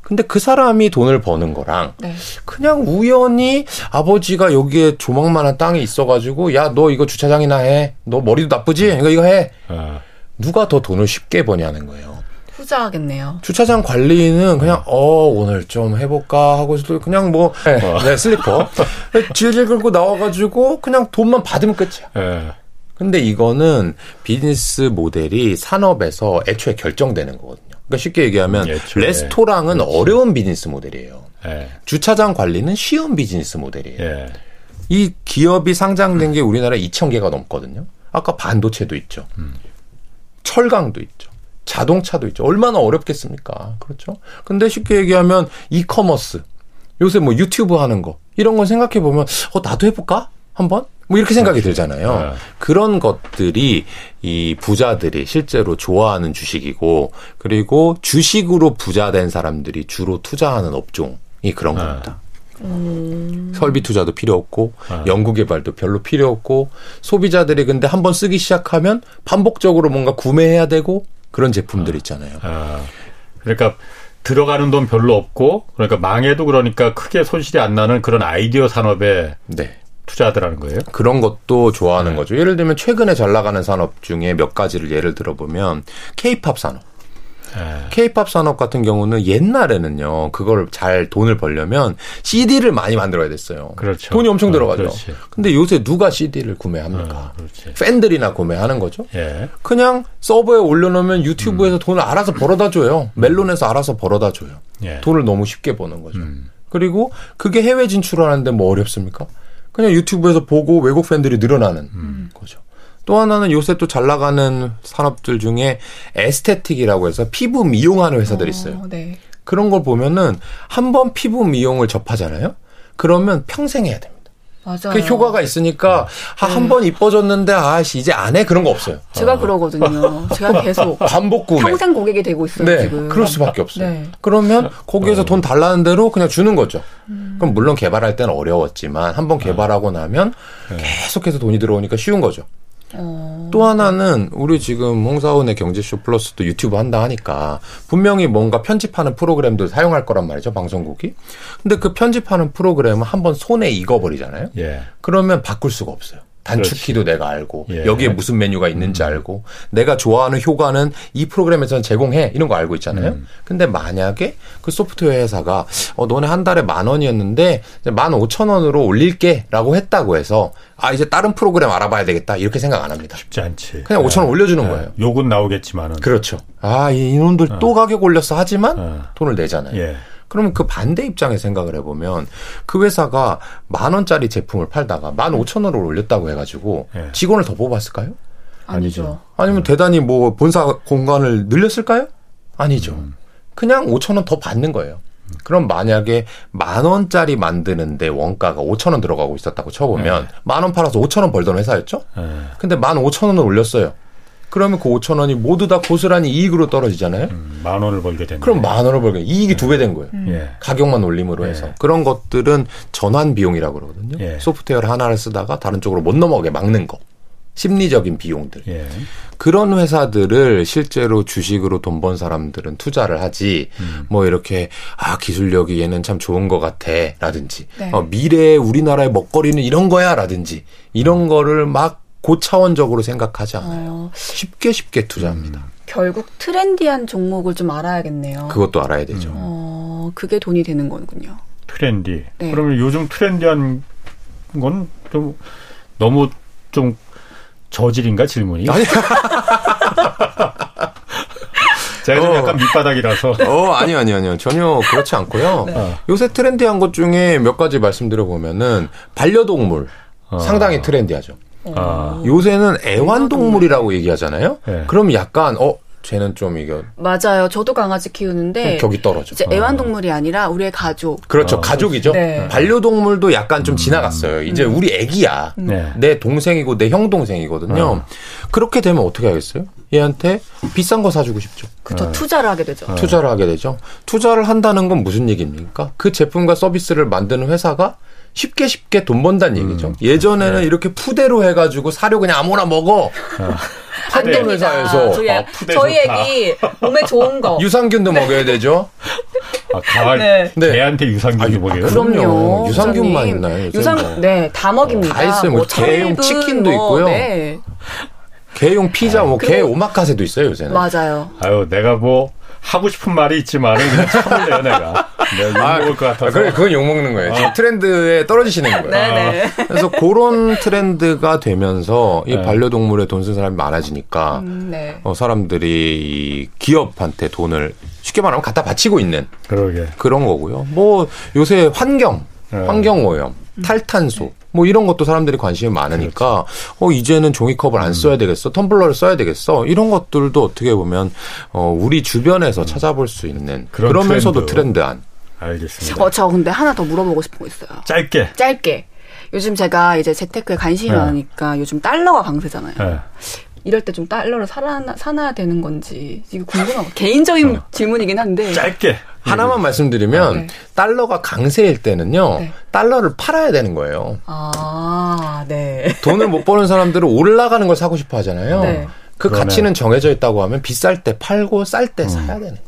Speaker 3: 네. 근데 그 사람이 돈을 버는 거랑 네. 그냥 우연히 아버지가 여기에 조망만한 땅이 있어가지고 야 너 이거 주차장이나 해. 너 머리도 나쁘지? 이거 이거 해. 아. 누가 더 돈을 쉽게 버냐는 거예요.
Speaker 4: 후자겠네요.
Speaker 3: 주차장 관리는 그냥 어 오늘 좀 해볼까 하고 서 그냥 뭐 네, 어. 네, 슬리퍼 질질 끌고 나와가지고 그냥 돈만 받으면 끝이야. 네. 근데 이거는 비즈니스 모델이 산업에서 애초에 결정되는 거거든요. 그러니까 쉽게 얘기하면 예, 레스토랑은 그렇지. 어려운 비즈니스 모델이에요. 예. 주차장 관리는 쉬운 비즈니스 모델이에요. 예. 이 기업이 상장된 게 우리나라에 2천 개가 넘거든요. 아까 반도체도 있죠. 음. 철강도 있죠. 자동차도 있죠. 얼마나 어렵겠습니까? 그렇죠? 근데 쉽게 얘기하면 이커머스 요새 뭐 유튜브 하는 거 이런 걸 생각해 보면 어 나도 해볼까 한번 뭐 이렇게 생각이 들잖아요. 네. 그런 것들이 이 부자들이 실제로 좋아하는 주식이고 그리고 주식으로 부자 된 사람들이 주로 투자하는 업종이 그런 네. 겁니다. 음. 설비 투자도 필요 없고 네. 연구 개발도 별로 필요 없고 소비자들이 근데 한번 쓰기 시작하면 반복적으로 뭔가 구매해야 되고 그런 제품들 네. 있잖아요. 아.
Speaker 2: 그러니까 들어가는 돈 별로 없고 그러니까 망해도 그러니까 크게 손실이 안 나는 그런 아이디어 산업에 네. 투자하더라는 거예요?
Speaker 3: 그런 것도 좋아하는 네. 거죠. 예를 들면 최근에 잘 나가는 산업 중에 몇 가지를 예를 들어보면 케이팝 산업. 케이팝 네. 산업 같은 경우는 옛날에는요, 그걸 잘 돈을 벌려면 CD를 많이 만들어야 됐어요. 그렇죠. 돈이 엄청 어, 들어가죠. 그렇지. 근데 요새 누가 CD를 구매합니까? 어, 팬들이나 구매하는 거죠. 예. 그냥 서버에 올려놓으면 유튜브에서 음. 돈을 알아서 벌어다 줘요. 멜론에서 알아서 벌어다 줘요. 예. 돈을 너무 쉽게 버는 거죠. 음. 그리고 그게 해외 진출하는데 뭐 어렵습니까? 그냥 유튜브에서 보고 외국 팬들이 늘어나는 음. 거죠. 또 하나는 요새 또 잘 나가는 산업들 중에 에스테틱이라고 해서 피부 미용하는 회사들이 어, 있어요. 어, 네. 그런 걸 보면은 한 번 피부 미용을 접하잖아요. 그러면 평생 해야 됩니다. 맞아요. 그 효과가 있으니까 아, 네. 한번 이뻐졌는데 아씨 이제 안 해 그런 거 없어요.
Speaker 4: 제가 어. 그러거든요. 제가 계속
Speaker 3: 반복 구매.
Speaker 4: 평생 고객이 되고 있어요.
Speaker 3: 네,
Speaker 4: 지금.
Speaker 3: 그럴 수밖에 없어요. 네. 그러면 거기에서 어. 돈 달라는 대로 그냥 주는 거죠. 음. 그럼 물론 개발할 때는 어려웠지만 한번 개발하고 나면 네. 계속해서 돈이 들어오니까 쉬운 거죠. 어... 또 하나는 우리 지금 홍사원의 경제쇼 플러스도 유튜브 한다 하니까 분명히 뭔가 편집하는 프로그램도 사용할 거란 말이죠 방송국이. 근데 그 편집하는 프로그램은 한번 손에 익어버리잖아요. 예. 그러면 바꿀 수가 없어요. 단축키도 그렇지. 내가 알고 예. 여기에 무슨 메뉴가 있는지 음. 알고 내가 좋아하는 효과는 이 프로그램에서는 제공해 이런 거 알고 있잖아요. 음. 근데 만약에 그 소프트웨어 회사가 어 너네 한 달에 만 원이었는데 만 오천 원으로 올릴게라고 했다고 해서 아 이제 다른 프로그램 알아봐야 되겠다 이렇게 생각 안 합니다.
Speaker 2: 쉽지 않지.
Speaker 3: 그냥 오천 원 올려주는 네. 거예요.
Speaker 2: 욕은 나오겠지만은
Speaker 3: 그렇죠. 아 이놈들 어. 또 가격 올렸어 하지만 어. 돈을 내잖아요. 예. 그러면 그 반대 입장에 생각을 해보면 그 회사가 만 원짜리 제품을 팔다가 만 오천 원을 올렸다고 해가지고 예. 직원을 더 뽑았을까요?
Speaker 4: 아니죠.
Speaker 3: 아니면 대단히 뭐 본사 공간을 늘렸을까요? 아니죠. 음. 그냥 오천 원 더 받는 거예요. 그럼 만약에 만 원짜리 만드는데 원가가 오천 원 들어가고 있었다고 쳐보면 네. 만원 팔아서 오천 원 벌던 회사였죠. 네. 근데 만 오천 원을 올렸어요. 그러면 그 5천 원이 모두 다 고스란히 이익으로 떨어지잖아요. 음,
Speaker 2: 만 원을 벌게 되는.
Speaker 3: 그럼 만 원을 벌게 이익이 네. 두배 된 거예요. 음. 예. 가격만 올림으로 예. 해서 그런 것들은 전환 비용이라고 그러거든요. 예. 소프트웨어를 하나를 쓰다가 다른 쪽으로 못 넘어가게 막는 거. 심리적인 비용들. 예. 그런 회사들을 실제로 주식으로 돈 번 사람들은 투자를 하지, 음. 뭐 이렇게, 아, 기술력이 얘는 참 좋은 것 같아, 라든지, 네. 어, 미래의 우리나라의 먹거리는 이런 거야, 라든지, 이런 거를 막 고차원적으로 생각하지 않아요. 어. 쉽게 쉽게 투자합니다. 음.
Speaker 4: 결국 트렌디한 종목을 좀 알아야겠네요.
Speaker 3: 그것도 알아야 되죠. 음.
Speaker 4: 어, 그게 돈이 되는 거군요.
Speaker 2: 트렌디. 네. 그러면 요즘 trendy한 건 좀 너무 좀 저질인가 질문이? 아니. 제가 좀 어. 약간 밑바닥이라서.
Speaker 3: 어, 아니요, 아니요, 아니요. 전혀 그렇지 않고요. 네. 요새 trendy한 것 중에 몇 가지 말씀드려보면은, 반려동물. 어. 상당히 trendy하죠. 아. 요새는 애완동물이라고 얘기하잖아요. 네. 그럼 약간 어 쟤는 좀 이거
Speaker 4: 맞아요. 저도 강아지 키우는데
Speaker 3: 격이 떨어져.
Speaker 4: 이제 애완동물이 아니라 우리의 가족.
Speaker 3: 그렇죠. 어, 가족이죠. 네. 반려동물도 약간 좀 음. 지나갔어요. 이제 음. 우리 애기야. 네. 내 동생이고 내 형 동생이거든요. 어. 그렇게 되면 어떻게 하겠어요? 얘한테 비싼 거 사주고 싶죠.
Speaker 4: 그렇죠. 네. 투자를 하게 되죠.
Speaker 3: 투자를 하게 되죠. 투자를 한다는 건 무슨 얘기입니까? 그 제품과 서비스를 만드는 회사가 쉽게 쉽게 돈 번다는 음. 얘기죠. 예전에는 네. 이렇게 푸대로 해가지고 사료 그냥 아무나 먹어.
Speaker 4: 판돈 회사에서 저희, 아, 저희 애기 몸에 좋은 거
Speaker 3: 유산균도 먹여야 되죠.
Speaker 2: 아, 가을 네. 네. 개한테 유산균도 먹여요?
Speaker 3: 아, 그럼요. 유산균만 있나요?
Speaker 4: 유산 뭐. 네다 먹입니다.
Speaker 3: 다 있어요. 뭐, 뭐 개용 치킨도 뭐, 있고요. 네. 개용 피자, 뭐, 개 오마카세도 있어요, 요새는.
Speaker 4: 맞아요.
Speaker 2: 아유, 내가 뭐, 하고 싶은 말이 있지만은 그냥 참을래요, 내가. 내가 욕먹을 아, 것 같아서.
Speaker 3: 그래, 그건 욕먹는 거예요. 어. 트렌드에 떨어지시는 거예요. 네네. 어. 그래서 그런 트렌드가 되면서 이 네. 반려동물에 돈 쓴 사람이 많아지니까 음, 네. 어, 사람들이 기업한테 돈을 쉽게 말하면 갖다 바치고 있는 그러게. 그런 거고요. 뭐 요새 환경, 네. 환경 오염, 탈탄소 뭐 이런 것도 사람들이 관심이 많으니까 그렇지. 어 이제는 종이컵을 안 음. 써야 되겠어 텀블러를 써야 되겠어 이런 것들도 어떻게 보면 어 우리 주변에서 음. 찾아볼 수 있는 그러면서도 트렌드. 한
Speaker 2: 알겠습니다.
Speaker 4: 어, 저 근데 하나 더 물어보고 싶은 거 있어요.
Speaker 2: 짧게.
Speaker 4: 짧게. 요즘 제가 이제 재테크에 관심이 네. 많으니까 요즘 달러가 강세잖아요. 네. 이럴 때 좀 달러를 사놔, 사놔야 되는 건지 이거 궁금하고 개인적인 네. 질문이긴 한데
Speaker 2: 짧게
Speaker 3: 하나만 말씀드리면 네. 달러가 강세일 때는요 네. 달러를 팔아야 되는 거예요.
Speaker 4: 아, 네.
Speaker 3: 돈을 못 버는 사람들은 올라가는 걸 사고 싶어 하잖아요. 네. 그 그러네. 가치는 정해져 있다고 하면 비쌀 때 팔고 쌀때 음. 사야 되는 거예요.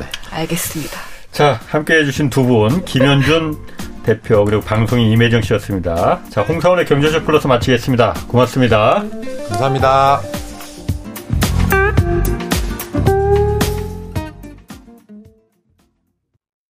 Speaker 4: 네. 알겠습니다.
Speaker 2: 자, 함께 해주신 두 분, 김현준 대표, 그리고 방송인 임혜정 씨였습니다. 자, 홍사원의 경제적 플러스 마치겠습니다. 고맙습니다.
Speaker 3: 감사합니다.